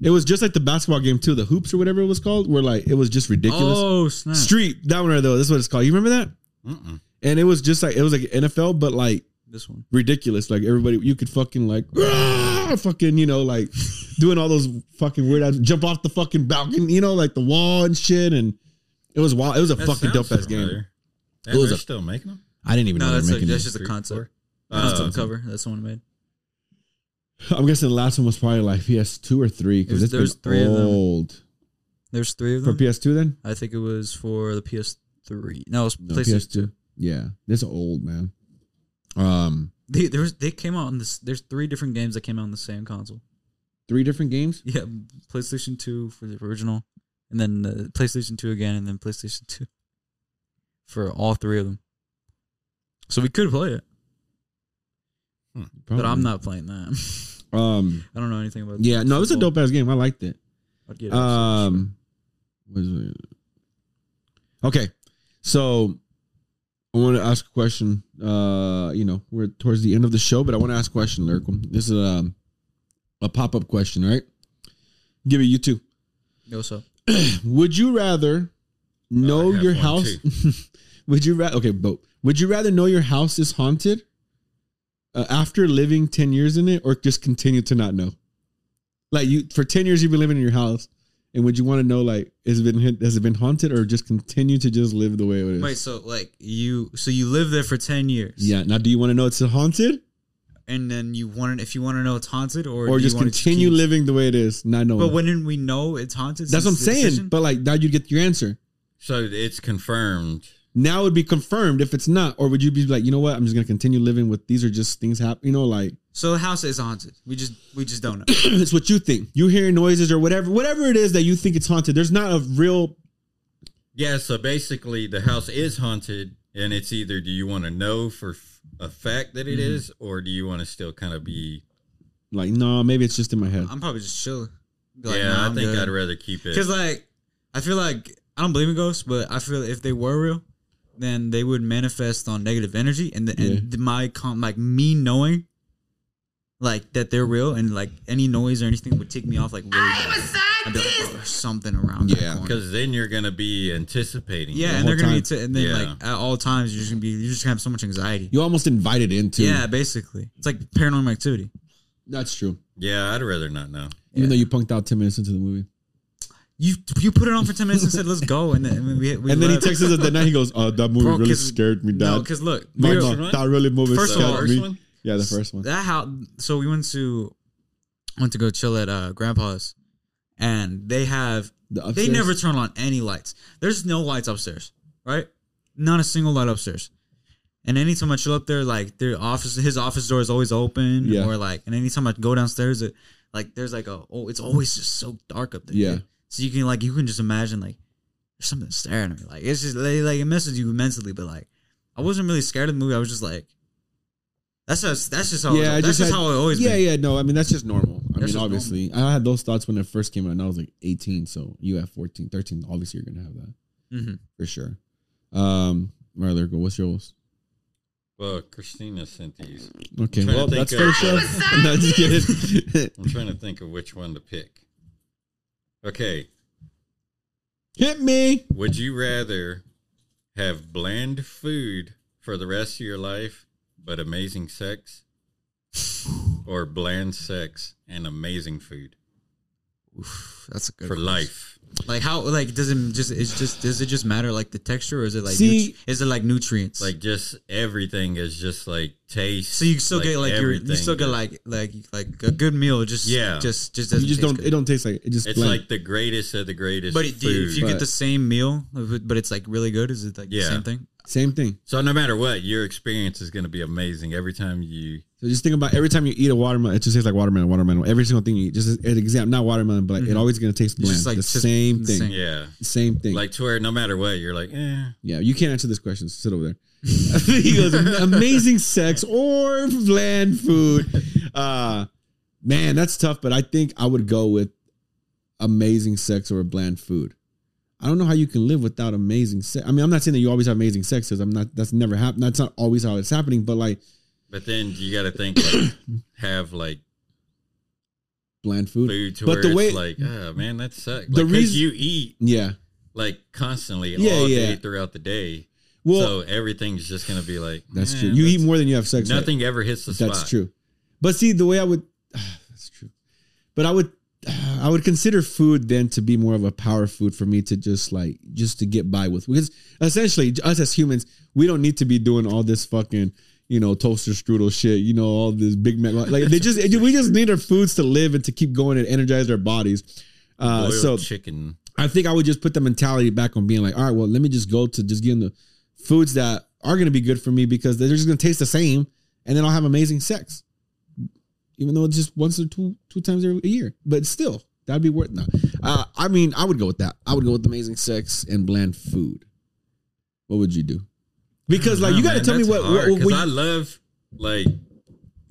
it was just like the basketball game too, the hoops or whatever it was called. Where like it was just ridiculous. Oh snap! Street, that one right there. That's what it's called. You remember that? Mm-mm. And it was just like it was like NFL, but like This one. ridiculous. Like everybody, you could fucking like, "Ah!" fucking, you know, like doing all those fucking weird ass jump off the fucking balcony, you know, like the wall and shit. And it was wild. It was a That fucking dope ass game. familiar. It was they're a- still making them. I didn't even No, know that's they were like, making that's just a Three, concept. four? That's Oh, the cover. That's the one I made. I'm guessing the last one was probably like PS2 or three because There's- it's there's been three of them. old There's three of them for. PS2. Then I think it was for the PS3. No, it was no, PlayStation PS2. 2. Yeah, this old man. Um, They there was, they came out on this. There's three different games that came out on the same console. Three different games. Yeah, PlayStation 2 for the original, and then uh, PlayStation 2 again, and then PlayStation 2 for all three of them. So we could play it, but I'm not playing that. Um, I don't know anything about. yeah, no, it was a dope ass game. I liked it. I'd get it. Um, what is it? Okay, so I want to ask a question. Uh, you know, we're towards the end of the show, but I want to ask a question, Lyrical. This is um, a pop up question, right? Give it you too. Yo, what's up? Would you rather know your house? would you rather? Okay, but would you rather know your house is haunted uh, after living ten years in it, or just continue to not know? Like you, for ten years, you've been living in your house, and would you want to know, like, has it been has it been haunted, or just continue to just live the way it is? Wait, so like you, so you live there for ten years, Yeah. Now, do you want to know it's haunted, and then you want to, if you want to know it's haunted, or or just continue keep- living the way it is, not knowing? But wouldn't we know it's haunted? That's what I'm saying. decision? But like now, you'd get your answer. So it's confirmed. now it would be confirmed if it's not or would you be like you know what i'm just gonna continue living with these are just things happen you know like so the house is haunted. We just we just don't know. it's what you think you hearing noises or whatever whatever it is that you think it's haunted there's not a real Yeah, so basically the house is haunted, and it's either do you want to know for f- a fact that it Mm-hmm. is, or do you want to still kind of be? like no maybe it's just in my head I'm probably just chilling. Like, yeah, nah, I think good. I'd rather keep it. Because like I feel like I don't believe in ghosts, but I feel if they were real, then they would manifest on negative energy, and the, and my com like me knowing, like that they're real, and like any noise or anything would take me off like really bad. I'd be like, oh, there's something around. that Yeah, because then you're gonna be anticipating. yeah, it. and they're gonna be, t- and then Yeah. like at all times you're just gonna be, you're just gonna have so much anxiety. you almost invited into Yeah, basically, it's like paranormal activity. that's true yeah, I'd rather not know. even though you punked out 10 minutes into the movie You you put it on for ten minutes and said let's go, and then we, we and then he texts us at the night he goes oh that movie Bro, really 'cause- scared me down. No, because look, My we that really movie First of scared all- First me one? yeah the first one that how so we went to went to go chill at uh grandpa's and they have The they never turn on any lights there's no lights upstairs right not a single light upstairs and anytime I chill up there, like their office, his office door is always open, Yeah. or like, and anytime I go downstairs, it, like there's like a oh, it's always just so dark up there. Yeah. dude. so you can like you can just imagine like there's something staring at me, like it's just like, it messes you mentally, but like I wasn't really scared of the movie. I was just like, that's just that's just how yeah, I that's just, had- how it always Yeah, been. yeah, no, I mean that's just normal. I That's mean, just obviously, I had those thoughts when it first came out, and I was like 18. So you have 14, 13. Obviously, you're gonna have that Mhm. for sure. Um, Ryler, go. What's yours? Well, Christina sent these. Okay, well, think that's of- fair show. no, just kidding. I'm trying to think of which one to pick. Okay, Hit me. would you rather have bland food for the rest of your life but amazing sex, or bland sex and amazing food That's a good for question. life? Like how like does it just it's just does it just matter like the texture or is it like See- nutri- is it like nutrients? Like just everything is just like taste. so you still get like your you still get like like like a good meal just Yeah. just just You doesn't just taste don't. good. It don't taste like it. Just It's bland. like the greatest of the greatest. But it, food. if you But- get the same meal, but it's like really good, is it like Yeah. the same thing? same thing. so no matter what, your experience is going to be amazing every time you. So just think about every time you eat a watermelon, it just tastes like watermelon, watermelon. Every single thing you eat, just an example, not watermelon, but like, it always gonna taste Mm-hmm. Bland. just like the just same thing. same. Yeah, Same thing. like to where no matter what, you're like, eh. yeah, you can't answer this question. Sit over there. he goes, amazing sex or bland food. Uh, man, that's tough. But I think I would go with amazing sex or bland food. I don't know how you can live without amazing sex. I mean, I'm not saying that you always have amazing sex because I'm not. That's never happened. That's not always how it's happening. But like But then you got to think like have like bland food. food to But the it's way- like, oh man, that sucks. The Like, 'cause reason- you eat Yeah. like constantly Yeah, all yeah. day throughout the day, Well, so everything's just gonna be like that's eh, true. You eat more than you have sex. Nothing ever hits the spot. That's true. But see, the way I would, that's true. But I would, I would consider food then to be more of a power food for me to just like just to get by with because essentially us as humans we don't need to be doing all this fucking you know toaster strudel shit you know all this big Mac like they just we just need our foods to live and to keep going and energize our bodies. Uh, so chicken. I think I would just put the mentality back on being like, all right, well, let me just go to just getting the foods that are going to be good for me because they're just going to taste the same, and then I'll have amazing sex, even though it's just once or two two times a year. But still, that'd be worth no. Uh, I mean, I would go with that. I would go with amazing sex and bland food. What would you do? Because like you got to tell me what, hard, what, 'cause I love like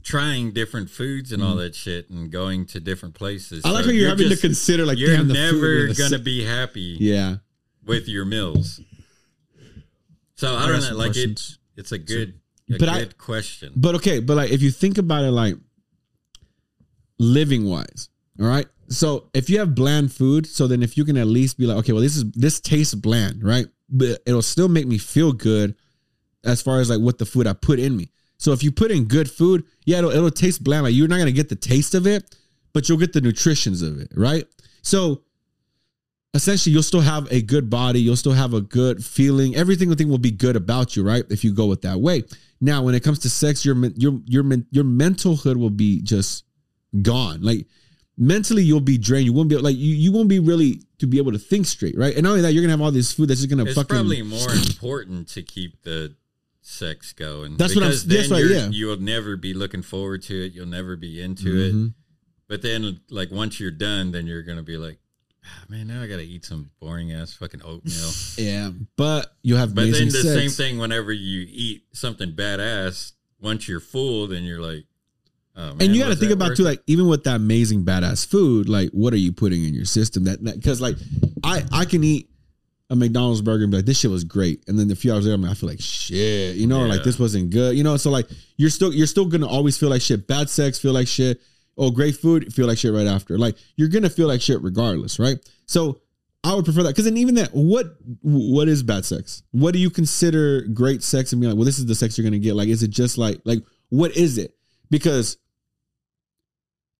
trying different foods and all that shit and going to different places. Mm. I like So how you're, having just- to consider like you're damn, the food never gonna be happy yeah. with your meals. So I I don't know, like it, questions. it's a good, a But I- good question. But okay, but like if you think about it like living wise, all right? So if you have bland food, so then if you can at least be like, okay, well, this is this tastes bland, right? But it'll still make me feel good as far as like what the food I put in me. So if you put in good food, yeah, it'll, it'll taste bland. Like you're not gonna get the taste of it, but you'll get the nutritions of it, right? So essentially you'll still have a good body, you'll still have a good feeling. Everything thing will be good about you, right? If you go with that way. Now, when it comes to sex, your your your your mental hood will be just gone. Like mentally, you'll be drained. You won't be like you, you won't be really to be able to think straight, right? And not only that, you're gonna have all this food that's just gonna It's fucking. probably more important to keep the sex going. That's what I'm- that's right, yeah. You'll never be looking forward to it. You'll never be into it. Mhm. But then, like once you're done, then you're gonna be like, Ah, man, now I gotta eat some boring ass fucking oatmeal. Yeah, but you have but then the sex. same thing whenever you eat something badass. Once you're full, then you're like, oh, man, and you got to think about too, it? like even with that amazing badass food, like what are you putting in your system? That because like I I can eat a McDonald's burger and be like this shit was great, and then a few hours later I'm like, I feel like shit, you know, or like this wasn't good, you know. So like you're still you're still gonna always feel like shit. Bad sex feel like shit. Oh, great food feel like shit right after. Like you're gonna feel like shit regardless, right? So I would prefer that because then even that what what is bad sex? What do you consider great sex and be like, well, this is the sex you're gonna get? Like, is it just like like what is it? Because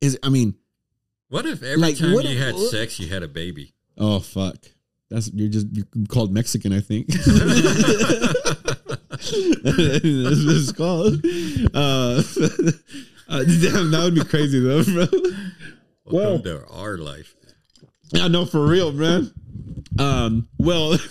is I mean, What if every like, time you if- had what- sex, you had a baby? oh fuck. That's you're just you're called Mexican, I think. That's what it's called. Uh, uh, damn, that would be crazy though, bro. Welcome to our life. I know for real, man. Um, well,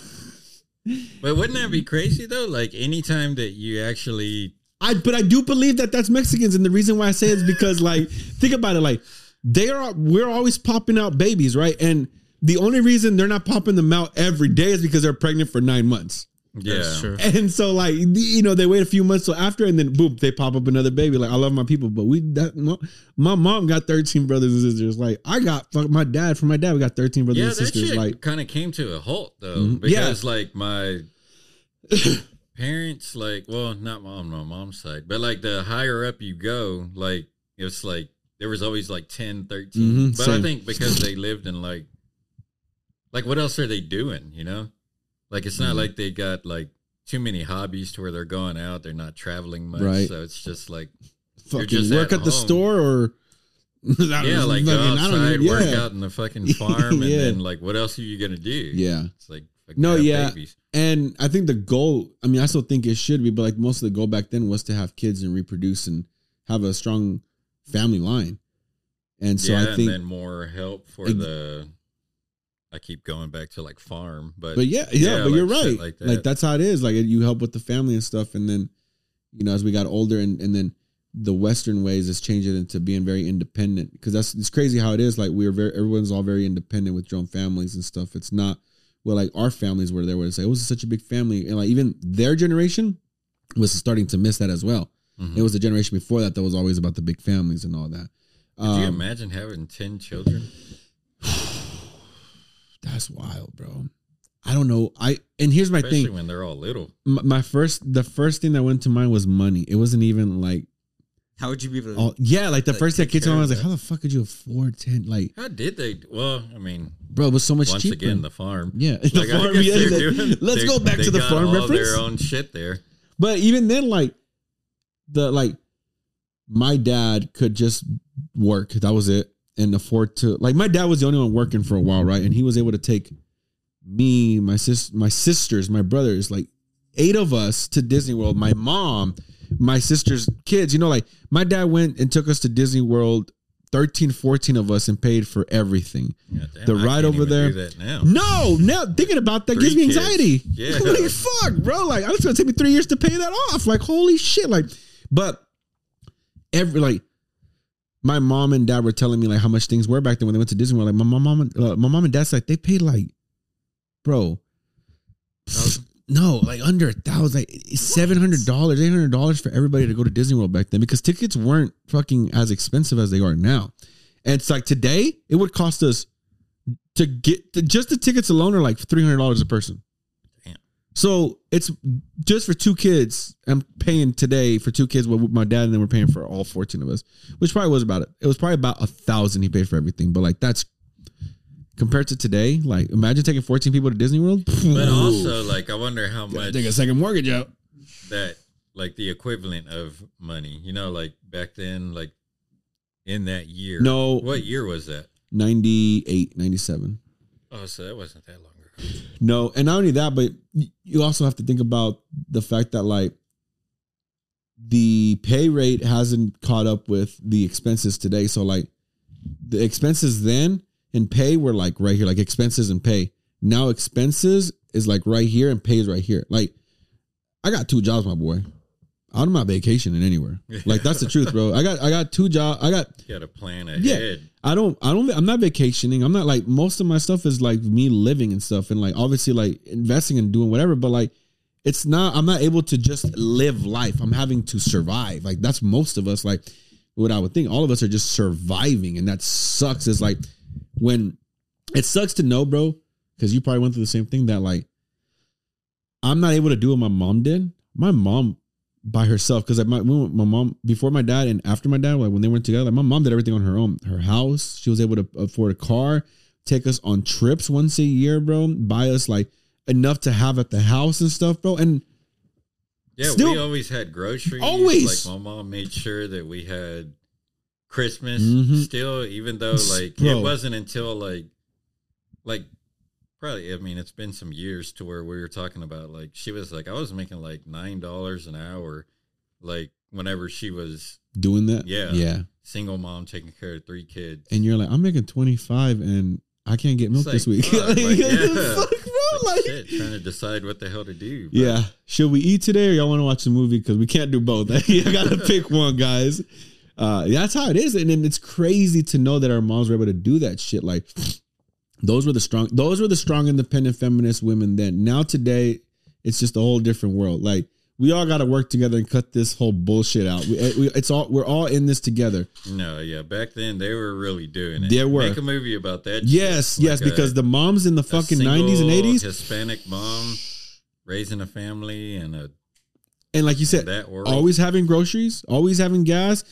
But wouldn't that be crazy though? Like anytime that you actually I but I do believe that that's Mexicans, and the reason why I say it is because like think about it, like they are we're always popping out babies, right? And the only reason they're not popping them out every day is because they're pregnant for nine months. Yeah. That's true. And so like you know they wait a few months till after and then boom they pop up another baby like I love my people but we that no, my mom got 13 brothers and sisters like I got fuck my dad from my dad we got 13 brothers Yeah, and that sisters shit like kind of came to a halt though Mhm. Yeah. because like my parents, like, well, not mom, no mom's side, but like the higher up you go, like it's like there was always like 10, 13. Mhm, but same. I think because they lived in like, like what else are they doing? You know, like it's Mm-hmm. not like they got like too many hobbies to where they're going out, they're not traveling much, Right. so it's just like Fucking just work at at, the store or yeah, like go Fucking, I don't outside, know, work out in the fucking farm, and then like what else are you gonna do? Yeah. it's like No, yeah. babies. And I think the goal, I mean, I still think it should be, but like most of the goal back then was to have kids and reproduce and have a strong family line. And so yeah, I think, and then more help for Ex- the. I keep going back to like farm, but but yeah, yeah, but like you're right. Like Like, that's how it is. Like you help with the family and stuff. And then, you know, as we got older and, and then the Western ways is changing into being very independent because that's, it's crazy how it is. Like we are very, everyone's all very independent with their own families and stuff. It's not, well, like our families were there where it's like, it was such a big family. And like even their generation was starting to miss that as well. Mhm. It was the generation before that that was always about the big families and all that. Could you Um, imagine having ten children? That's wild, bro. I don't know. I and here's my Especially thing. when they're all little. My, my first, the first thing that went to mind was money. It wasn't even like, How would you be able to? oh yeah, like the Like, first thing that came to mind of was like, how the fuck could you afford ten? Like, How did they? Well, I mean, bro, it was so much cheaper. once cheaper. again, the farm. yeah, the Like, I farm, yeah, doing- let's go back to the got farm all reference. Their own shit there. But even then, like the like my dad could just work. That was it. And afford to like my dad was the only one working for a while, right? And he was able to take me, my sis my sisters, my brothers, like eight of us to Disney World. My mom, my sister's kids, you know, like my dad went and took us to Disney World, 13, 14 of us, and paid for everything. Yeah, damn, The ride over there-. No, now thinking about that Three gives me kids. anxiety. Yeah. like fuck, bro. Like it's gonna take me three years to pay that off. Like holy shit. Like, but every like my mom and dad were telling me like how much things were back then when they went to Disney World. Like my mom, uh, my mom and dad's like they paid like, bro, no, like under a thousand, like seven hundred dollars, eight hundred dollars for everybody to go to Disney World back then because tickets weren't fucking as expensive as they are now. And it's like today it would cost us to get just the tickets alone are like three hundred dollars a person. So it's just for two kids. I'm paying today for two kids. What my dad and then we're paying for all fourteen of us, which probably was about it. It was probably about a thousand he paid for everything. But like that's compared to today. Like imagine taking fourteen people to Disney World. But also, like, I wonder how much take a second mortgage out. that, like, the equivalent of money. You know, like back then, like in that year. No. What year was that? 98, 97. Oh, so that wasn't that long. No, and not only that, but you also have to think about the fact that like the pay rate hasn't caught up with the expenses today. So like the expenses then and pay were like right here, like expenses and pay. Now expenses is like right here and pay is right here. Like I got two jobs, my boy. I'm not vacationing anywhere. Like that's the truth, bro. I got I got two jobs. I got You got to plan Yeah. ahead. I don't I don't I'm not vacationing. I'm not like most of my stuff is like me living and stuff and like obviously like investing and doing whatever, but like it's not I'm not able to just live life. I'm having to survive. Like that's most of us like what I would think all of us are just surviving and that sucks is like when it sucks to know, bro, cuz you probably went through the same thing that like I'm not able to do what my mom did. My mom by herself because my my mom before my dad and after my dad like when they went together like my mom did everything on her own her house she was able to afford a car take us on trips once a year bro buy us like enough to have at the house and stuff bro and Yeah, Still- we always had groceries. Always. Like my mom made sure that we had Christmas Mhm. still, even though like bro. it wasn't until like like probably I mean it's been some years to where we were talking about like she was like I was making like nine dollars an hour like whenever she was doing that Yeah. yeah single mom taking care of three kids. and you're like i'm making 25 and i can't get milk It's this week fuck, like, yeah. Fuck, bro, like- Shit, trying to decide what the hell to do. but- Yeah. Should we eat today or y'all want to watch the movie? Because we can't do both. you gotta pick one, guys. Uh, that's how it is. And then it's crazy to know that our moms were able to do that shit. Like those were the strong those were the strong independent feminist women then. Now today, it's just a whole different world. Like we all gotta work together and cut this whole bullshit out. We, we, it's all we're all in this together. No, yeah, back then they were really doing it. They were. Make a movie about that. Yes, yes, a- because the moms in the fucking nineties and eighties. Hispanic mom raising a family and a and like you said, that always having groceries, always having gas,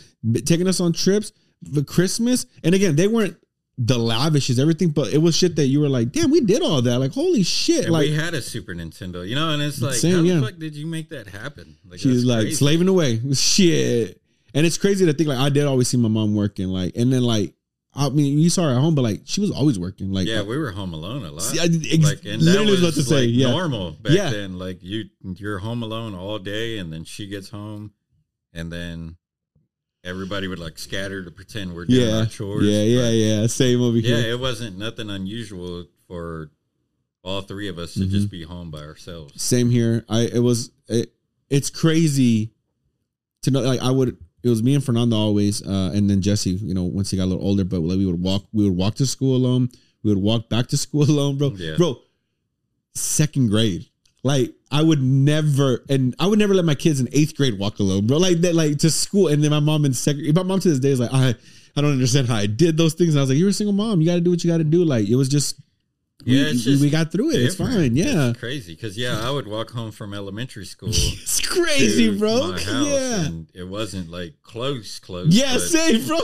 taking us on trips for Christmas. And again, they weren't the lavishes, everything, but it was shit that you were like, damn, we did all that. Like, holy shit. And like, we had a Super Nintendo, you know, and it's like, Same, how the fuck did you make that happen? Like, she's like crazy. slaving away. Shit. And it's crazy to think like I did always see my mom working. Like, and then like, I mean, you saw her at home, but like she was always working. Like, Yeah, we were home alone a lot. See, I ex- like, and that literally was was to say, like yeah. normal back Yeah. then. Like you, you're home alone all day, and then she gets home, and then everybody would like scatter to pretend we're doing yeah, our chores. yeah, yeah, yeah. Same over yeah. here. It wasn't nothing unusual for all three of us to Mm-hmm. just be home by ourselves. Same here. I it was it, it's crazy to know like I would it was me and Fernando always uh and then Jesse, you know, once he got a little older, but like we would walk we would walk to school alone. We would walk back to school alone, bro. Yeah. Bro, second grade. Like I would never and I would never let my kids in eighth grade walk alone, bro. Like that like to school and then my mom in second my mom to this day is like I I don't understand how I did those things. And I was like, You're a single mom, you gotta do what you gotta do. Like it was just we, Yeah, it's just we got through it. It's fine. Yeah. It's crazy because yeah, I would walk home from elementary school. It's crazy, bro. Yeah. and it wasn't like close, close. Yeah, same, bro.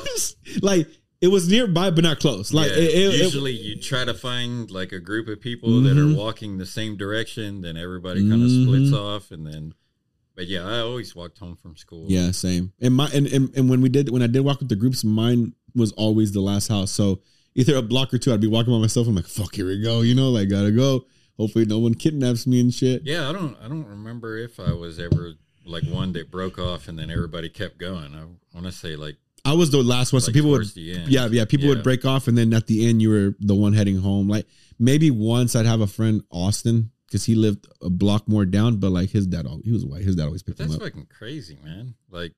Like it was nearby, but not close. Like yeah, it, it- it- usually you try to find like a group of people that Mhm. are walking the same direction, then everybody kind of splits off, and then. But yeah, I always walked home from school. yeah, same. And my and, and and when we did when I did walk with the groups, mine was always the last house. So either a block or two, I'd be walking by myself. I'm like, fuck, here we go. You know, like gotta go. Hopefully, no one kidnaps me and shit. yeah. I don't, I don't remember if I was ever like one that broke off and then everybody kept going. I want to say like, I was the last one, so like people would towards the end. Yeah, yeah. People would break off, and then at the end, you were the one heading home. Like maybe once I'd have a friend Austin because he lived a block more down, but like his dad, he was white. His dad always But picked him that's fucking crazy, man. Like,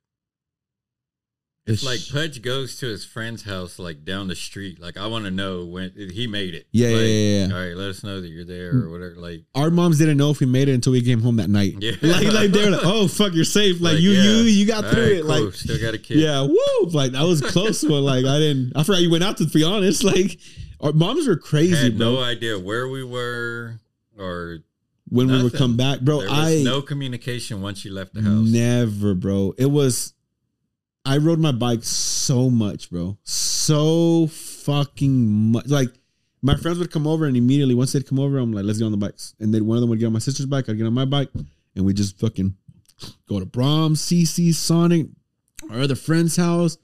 it's like Pudge goes to his friend's house, like down the street. Like, I want to know when he made it. Yeah, yeah, Like, yeah, yeah. All right, let us know that you're there hmm. or whatever. Like, Our moms didn't know if we made it until we came home that night. Yeah. like like they were like, "Oh fuck, you're safe." Like, like, you yeah. you you got All through right, it. cool. Like still got a kid. yeah, woo! Like that was close, but like I didn't. I forgot you went out to be honest. Like our moms were crazy, had bro. no idea where we were or when we would nothing. come back, bro. There was I no communication once you left the house. Never, bro. It was. I rode my bike so much, bro. So fucking much. Like my friends would come over, and immediately once they'd come over, I'm like, "Let's get on the bikes." And then one of them would get on my sister's bike. I'd get on my bike, and we just fucking go to Braum's, CC, Sonic, our other friend's house.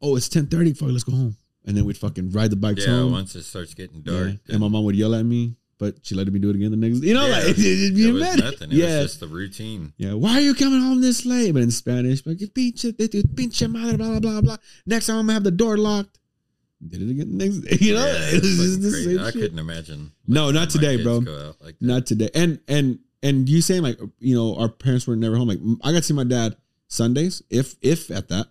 Oh, it's ten thirty. Fuck, let's go home. And then we'd fucking ride the bikes Yeah, home. once it starts getting Yeah. dark. And my mom would yell at me, but she let me do it again the next. You know, Yeah. like it'd be it was nothing. It yeah, was just the routine. yeah, why are you coming home this late? But in Spanish, like pinche, pinche madre, blah blah blah blah. Next time I'm gonna have the door locked. Did it again the next day. You know, Yeah, it was just the crazy. same I shit. couldn't imagine. No, not today, bro. Like. Not today. And and and you saying like you know our parents were never home. Like I got to see my dad Sundays, if if at that.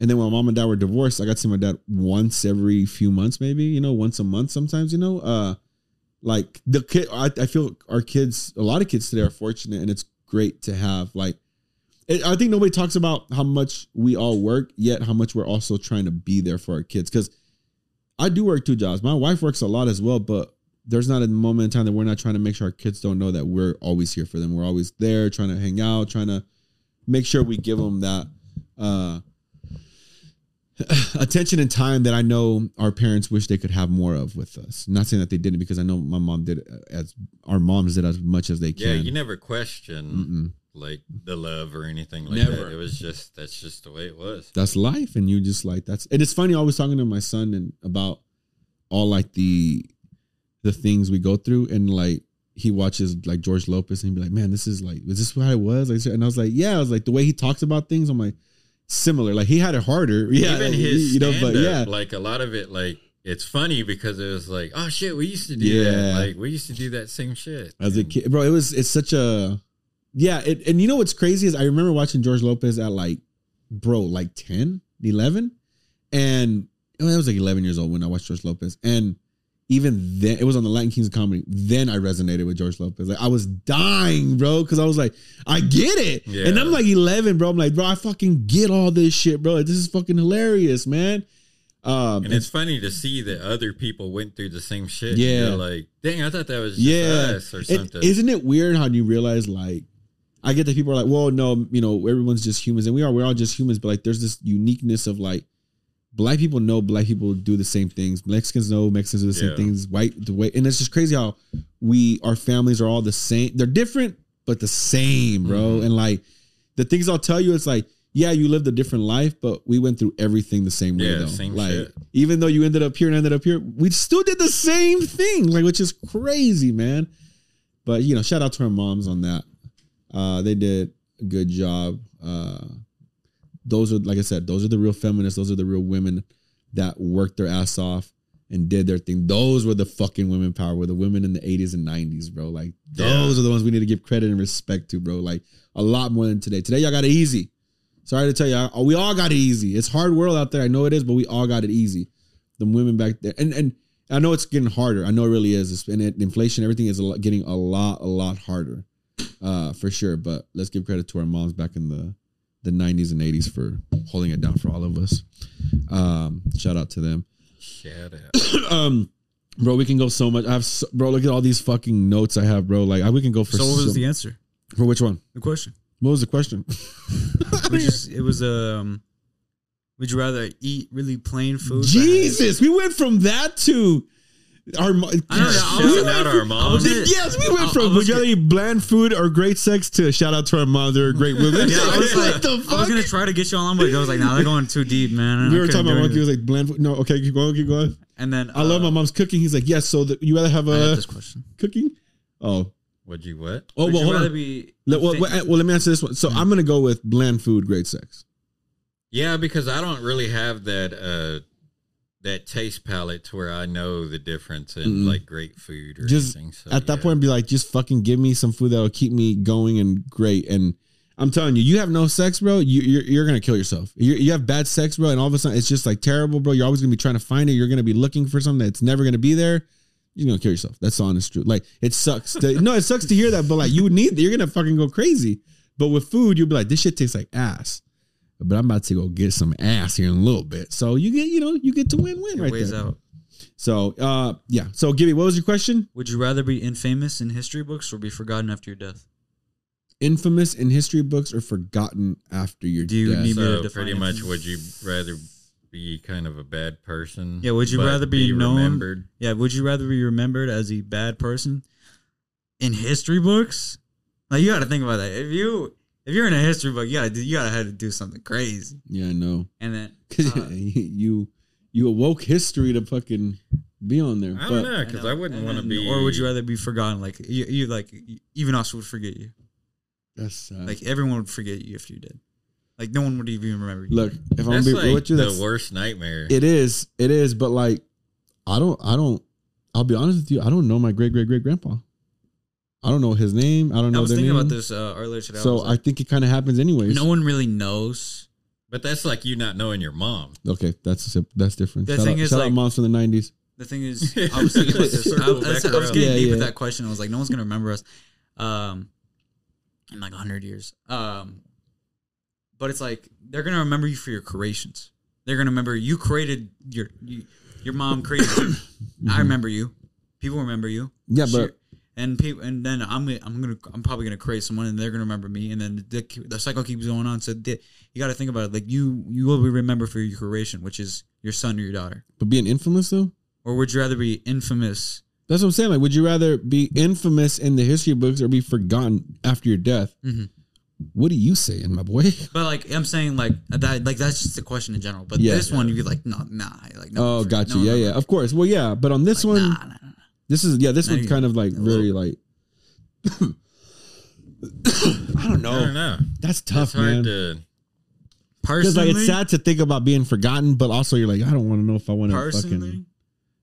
And then when my mom and dad were divorced, I got to see my dad once every few months, maybe you know, once a month sometimes. You know, uh, like the kid. I, I feel our kids, a lot of kids today are fortunate, and it's great to have. Like, it, I think nobody talks about how much we all work, yet how much we're also trying to be there for our kids. Because I do work two jobs. My wife works a lot as well, but there's not a moment in time that we're not trying to make sure our kids don't know that we're always here for them. We're always there, trying to hang out, trying to make sure we give them that uh, attention and time that I know our parents wish they could have more of with us. Not saying that they didn't, because I know my mom did uh, as our moms did as much as they can. Yeah, you never question Mm-mm. like the love or anything like Never. that. It was just that's just the way it was. that's life and you just like that's and it's funny I was talking to my son and about all like the the things we go through and like he watches like George Lopez and he'd be like man this is like is this how it was like and I was like yeah I was like the way he talks about things I'm like similar. Like he had it harder. Yeah Even like, his you know but yeah. like a lot of it, like it's funny because it was like, oh shit, we used to do Yeah. that. Like we used to do that same shit. As a kid bro it was it's such a yeah it, and you know what's crazy is I remember watching George Lopez at like bro like 10 11 and I, mean, I was like 11 years old when I watched George Lopez. And even then it was on the Latin Kings of comedy then I resonated with George Lopez like I was dying bro because I was like I get it Yeah. and I'm like 11 bro I'm like bro I fucking get all this shit bro Like, this is fucking hilarious man um And it's funny to see that other people went through the same shit. Yeah. Like, dang, I thought that was just yeah us or It- something. isn't it weird how you realize like I get that people are like, well, no, you know, everyone's just humans, and we are. We're all just humans, but like, there's this uniqueness of like, black people know black people do the same things. Mexicans know Mexicans do the same Yeah. things. White the way, and it's just crazy how we our families are all the same. They're different, but the same, bro. Mm-hmm. And like the things I'll tell you, it's like, yeah, you lived a different life, but we went through everything the same way Yeah, though. same like shit. even though you ended up here and ended up here, we still did the same thing, like which is crazy, man. But you know, shout out to our moms on that. Uh, they did a good job. Uh, those are, like I said, those are the real feminists. Those are the real women that worked their ass off and did their thing. Those were the fucking women power. Were the women in the 80s and 90s, bro. Like those are the ones we need to give credit and respect to, bro. Like a lot more than today. Today y'all got it easy. Sorry to tell you, I- we all got it easy. It's hard world out there. I know it is, but we all got it easy. The women back there, and and I know it's getting harder. I know it really is. It's, and it, inflation, everything is a lot, getting a lot, a lot harder, uh, for sure. But let's give credit to our moms back in the the 90s and 80s for holding it down for all of us. Um, shout out to them. Shout out. um, bro, we can go so much. I have, so, bro, look at all these fucking notes I have, bro. Like, I, we can go for So what was so- the answer? for which one? The question. What was the question? Which is it was um. Would you rather eat really plain food? Jesus, we went from that to our. mo- I know, I was- Shouting out our moms. Yes, we went from would you rather eat bland food or great sex to shout out to our mom. They're great women. Yeah, I was like, what the I was gonna try to get you on, but I was like, nah, they're going too deep, man. we I were talking about monkey. Was like bland food. No, okay, keep going, keep going. And then I love uh, my mom's cooking. He's like, yes. So the, you rather have I a got this question. cooking? Oh, Would you what? oh, Would well, you hold rather on. be Let, well, well, well, let me answer this one. So I'm gonna go with bland food, great sex. Yeah, because I don't really have that uh that taste palate to where I know the difference in Mm-mm. like great food or Just anything. So, At that yeah. point, be like, just fucking give me some food that'll keep me going and great. And I'm telling you, you have no sex, bro. You, you're you're gonna kill yourself. You, you have bad sex, bro, and all of a sudden it's just like terrible, bro. You're always gonna be trying to find it. You're gonna be looking for something that's never gonna be there. You're gonna kill yourself. That's the honest truth. Like it sucks. To, no, it sucks to hear that, but like you would need. You're gonna fucking go crazy. But with food, you'll be like, this shit tastes like ass. But I'm about to go get some ass here in a little bit. So you get, you know, you get to win win right weighs there. out. So uh, yeah. So Gibby, what was your question? Would you rather be infamous in history books or be forgotten after your death? infamous in history books or forgotten after your death. Do you death? need me to So define pretty it? much, would you rather be kind of a bad person? Yeah, would you but rather be, known? remembered? Yeah, would you rather be remembered as a bad person in history books? Like you got to think about that. If you if you're in a history book, you got to you got to have to do something crazy. yeah, I know. And then Because uh, you you awoke history to fucking be on there. I don't know because I, know. wouldn't want to be. Or would you rather be forgotten? Like you, you like even us would forget you. that's sad. Like everyone would forget you if you did. Like no one would even remember you. look, if I'm That's be like with you, that's the that's worst nightmare. it is. It is, but like I don't I don't I'll be honest with you, I don't know my great great great grandpa. I don't know his name. I don't know I was their thinking name. about this uh, earlier today. So I like, think it kind of happens anyways. no one really knows. but that's like you not knowing your mom. Okay, that's that's different. The shout thing out, is, shout out like- moms from the '90s. The thing is, I was thinking about this. I, Circle was- I was getting Yeah, deep with that question. I was like, no one's gonna remember us, um, in like hundred years. Um, but it's like they're gonna remember you for your creations. They're gonna remember you created your you, your mom created. you. I remember you. People remember you. Mm-hmm. Yeah, Sure. but and people, and then I'm I'm gonna, I'm probably gonna create someone, and they're gonna remember me, and then the, the cycle keeps going on. So the, you got to think about it. Like you, you will be remembered for your creation, which is your son or your daughter. but being infamous though. Or would you rather be infamous? That's what I'm saying. Like, would you rather be infamous in the history books or be forgotten after your death? Mhm. What are you saying, my boy? But like I'm saying, like that, like that's just a question in general. But Yeah. this one, you'd be like, no, nah, like no. oh, got you. no, yeah, no, yeah. Of course. Well, yeah. But on this Like, one, nah, nah. This is yeah. This Not one's kind of like very little. like. I don't know. I don't know. That's tough, it's hard man. to. Because Personally, like it's sad to think about being forgotten, but also you're like, I don't want to know if I want to personally, fucking.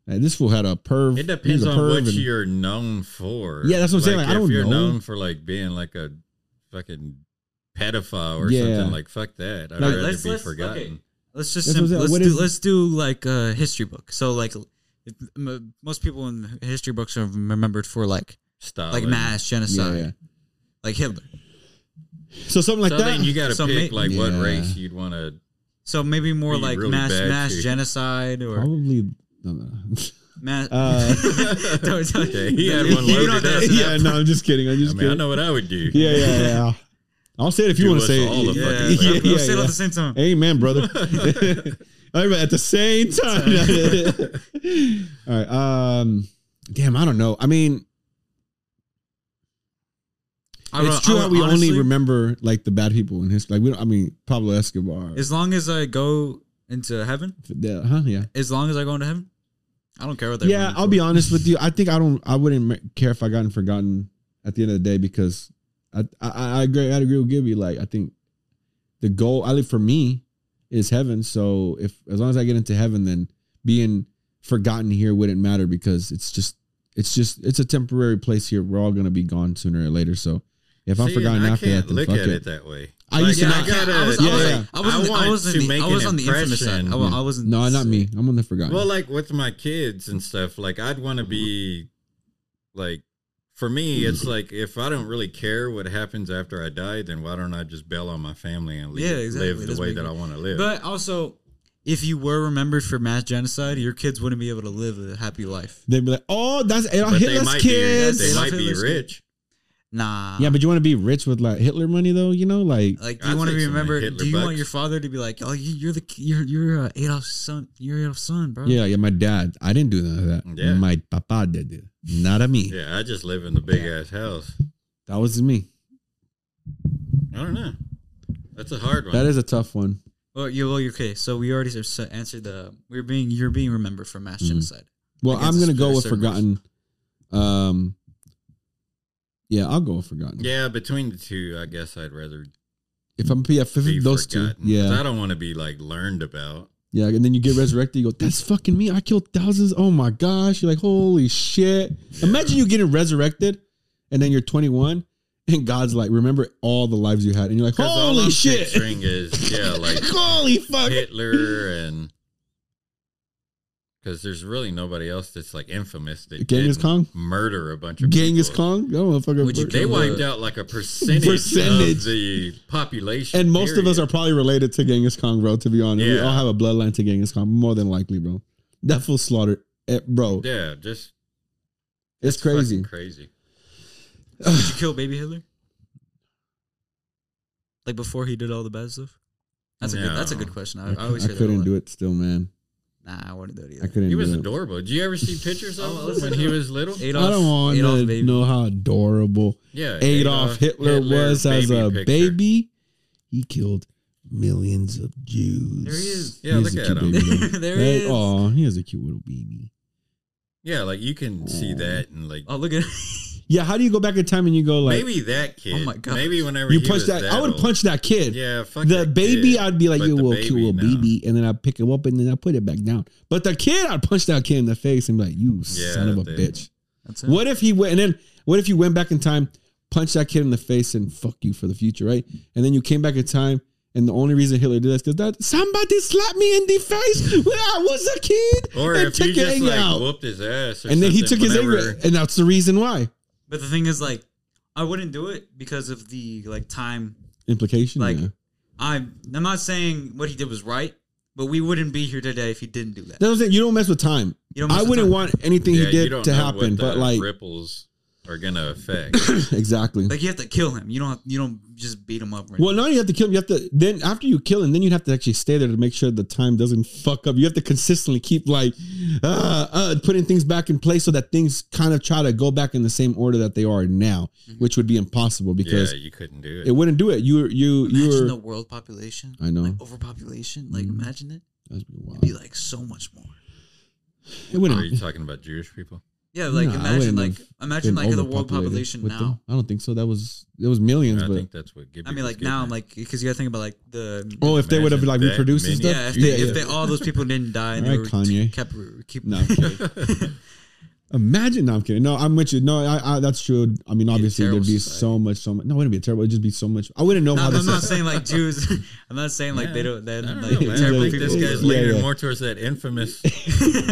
Like, this fool had a perv. It he's depends a on perv what and- you're known for. Yeah, that's what I'm saying, like, I if don't you're know. known for like being like a fucking pedophile or Yeah. something, like fuck that. I'd Like, rather let's- be let's- forgotten. okay. let's just That's what I'm sim- saying. let's What do is- let's do like a history book. So like, if, m- most people in history books are remembered for like Stalin. like mass genocide, Yeah, yeah. like Hitler. So something like so that. then you got to So pick ma- like what Yeah. race you'd want to. So maybe more Be like really mass bad mass too. genocide or Probably. No, no. mass. Uh, Don't- don't- Okay, he had one don't loaded up. that. yeah, no, I'm just kidding. I'm I just mean, I kidding. know what I would do. Yeah, yeah, yeah. I'll say it if you Do want to us say all it. a Yeah, fucking yeah, favor. yeah, yeah, say it yeah. at the same time. Amen, brother. At the same time. All right. Um. Damn, I don't know. I mean, I it's true I- how we honestly, only remember like the bad people in history. Like we don't. I mean, Pablo Escobar. As long as I go into heaven, Yeah, huh? Yeah. as long as I go into heaven, I don't care what they're. Yeah, I'll for. be honest with you. I think I don't. I wouldn't care if I gotten forgotten at the end of the day because I I, I agree. I agree with Gibby. Like I think the goal, I live for me, is heaven. So if as long as I get into heaven, then being forgotten here wouldn't matter because it's just it's just it's a temporary place here. We're all gonna be gone sooner or later. So if I'm forgotten after that, then look fuck at it. it that way. I used to Yeah, not- I, can't, I was, Yeah, I was, yeah. I wasn't, I I, was to the, I was on the infamous side. I, wa- impression. I wasn't. No, not me. I'm on the forgotten. Well, like with my kids and stuff, like I'd want to be like for me, it's mm. like if I don't really care what happens after I die, then why don't I just bail on my family and live, Yeah, exactly. live the Let's way that I want to live? But also, if you were remembered for mass genocide, your kids wouldn't be able to live a happy life. they'd be like, "Oh, that's Adolf But they Hitler's might kids." be, they Adolf might be Hitler's rich. Nah. yeah, but you want to be rich with like Hitler money though, you know? Like like, do you want to take be remembered? Hitler Do you want your father to be like, oh, you, you're the you're you're uh, Adolf's son. You're Adolf's son, bro. Yeah, yeah, my dad. I didn't do none of that. Yeah. My papa did it. Not a me. Yeah, I just live in the big ass house. That was me. I don't know. That's a hard one. That is a tough one. Well, you well, you're okay. So we already answered the. We're being you're being remembered for mass Mhm. genocide. Well, I'm gonna go with forgotten. Um Yeah, I'll go with forgotten. yeah, between the two, I guess I'd rather If I'm yeah, if those forgotten. yeah, I don't want to be like learned about. Yeah. And then you get resurrected, you go, That's fucking me. I killed thousands. Oh my gosh. You're like, holy shit. Imagine you getting resurrected and then you're 21 and God's like, remember all the lives you had. And you're like, 'Cause all holy I'm shit. picturing is yeah, like holy fuck. Hitler and because there's really nobody else that's like infamous that Genghis Kong? murder a bunch of Genghis people. Kong? Oh, motherfucker. Would you They wiped out like a percentage, Percentage. of the population, And most of us are probably related to Genghis Kong, bro. To be honest, we all have a bloodline to Genghis Kong, more than likely, bro. That full slaughter, bro. yeah, just it's crazy. crazy. Would you kill baby Hitler? Like before he did all the bad stuff. That's a good. That's a good question. I, I, I always I hear that a couldn't do it still, man. Nah, I wouldn't do it either. I couldn't. He was do it. adorable. Did you ever see pictures of Oh, him when he was little? Adolf, I don't want Adolf to baby. know how adorable Yeah, Adolf, Hitler, was as a picture. baby. He killed millions of Jews. There he is. Yeah, He's look a at cute him. baby, though. there he is. Oh, he is a cute little baby. Yeah, like you can see that and like Oh, look at. Yeah, how do you go back in time and you go like maybe that kid. Oh my God. Maybe whenever you he punch was that? I would old. punch that kid. Yeah, fuck the that baby, kid. I'd be like, you the little cute little no. baby, and then I'd pick him up and then I put it back down. But the kid, I'd punch that kid in the face and be like, "You Yeah, son of a dude. bitch." That's it. What if he went and then what if you went back in time, punched that kid in the face and fuck you for the future, right? And then you came back in time and the only reason Hitler did that is because that somebody slapped me in the face when I was a kid Or and if took you just like out. whooped his ass, or And then he something took his whenever- anger, and that's the reason why. But the thing is, like, I wouldn't do it because of the like time. Implication, Like, yeah. I'm. I'm not saying what he did was right, but we wouldn't be here today if he didn't do that. That's what I'm. You don't mess with time. You don't mess I with wouldn't time. want anything Yeah, he you did don't to know happen, what but like ripples are gonna affect. exactly. Like you have to kill him. You don't. Have, you don't just beat him up. Right Well, not you have to kill him. You have to then after you kill him, then you have to actually stay there to make sure the time doesn't fuck up. You have to consistently keep like uh, uh, putting things back in place so that things kind of try to go back in the same order that they are now, which would be impossible because yeah, you couldn't do it. it wouldn't do it. You you you Imagine were the world population. I know. Like overpopulation. Like Mhm. imagine it. That'd be wild. It'd be like so much more. It Are wouldn't. Are you talking about Jewish people? Yeah, like Nah, imagine like imagine been like the world population with now. them. I don't think so. That was it was millions, I but think that's what. Gibby I mean, like now, I'm at. like because you gotta think about like the oh, if they would have like reproduced and stuff, yeah if they, if they all those people didn't die and All they right, were Kanye. kept keep No, I'm kidding. Imagine, no, I'm kidding. No, I'm with you. No, I, I that's true. I mean, a obviously, there'd be society. so much, so much. No, it wouldn't be terrible. It'd just be so much. I wouldn't know No, how I'm this. not saying like Jews. I'm not saying like they don't. They're I don't like know, terrible think people. this guy's Yeah, leaning yeah. more towards that infamous.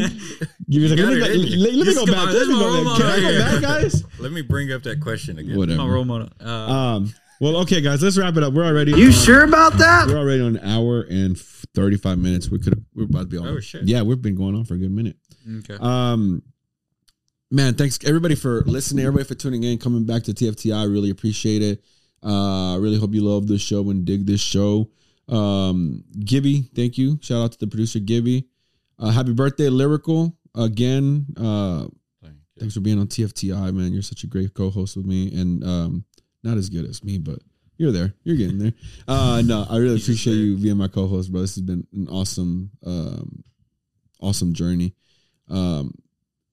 You was like, let me, it go, let, let me go back. Let me go back. Can I go back, guys? Let me bring up that question again. Whatever. My role model. Uh, Um. Well, okay, guys. Let's wrap it up. We're already. You on- sure about that? We're already on an hour and thirty-five minutes. We could. We're about to be on. Oh, shit. Yeah, we've been going on for a good minute. okay. Um, man, thanks everybody for listening. Everybody for tuning in, coming back to TFTI. I really appreciate it. Uh, I really hope you love this show and dig this show. Um, Gibby, thank you. Shout out to the producer Gibby. Uh, happy birthday, Lyrical. Again, uh, Thank thanks for being on TFTI, man. You're such a great co-host with me, and um, not as good as me, but you're there. You're getting there. Uh, no, I really appreciate you being my co-host, bro. This has been an awesome, um, awesome journey. Um,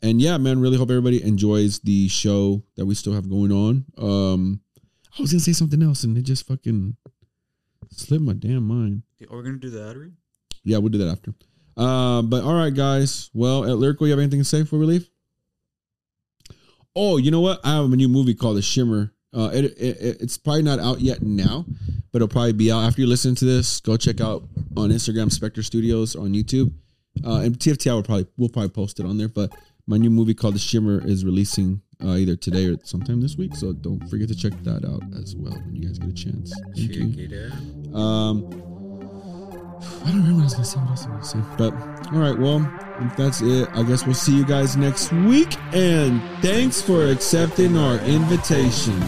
and yeah, man, really hope everybody enjoys the show that we still have going on. Um, I was gonna say something else, and it just fucking slipped my damn mind. Are we gonna do the ad read? Yeah, we'll do that after. Uh, but all right, guys. Well, at Lyrical, you have anything to say before we leave? Oh, you know what? I have a new movie called The Shimmer. Uh, it, it, it- it's probably not out yet now, but it'll probably be out after you listen to this. Go check out on Instagram Spectre Studios on YouTube, uh, and TFTI will probably we'll probably post it on there. But my new movie called The Shimmer is releasing uh, either today or sometime this week, so don't forget to check that out as well when you guys get a chance. Thank you. It out. Um, I don't remember what I was gonna say. What else was I gonna say? But all right, well, if that's it, I guess we'll see you guys next week. And thanks for accepting our invitation.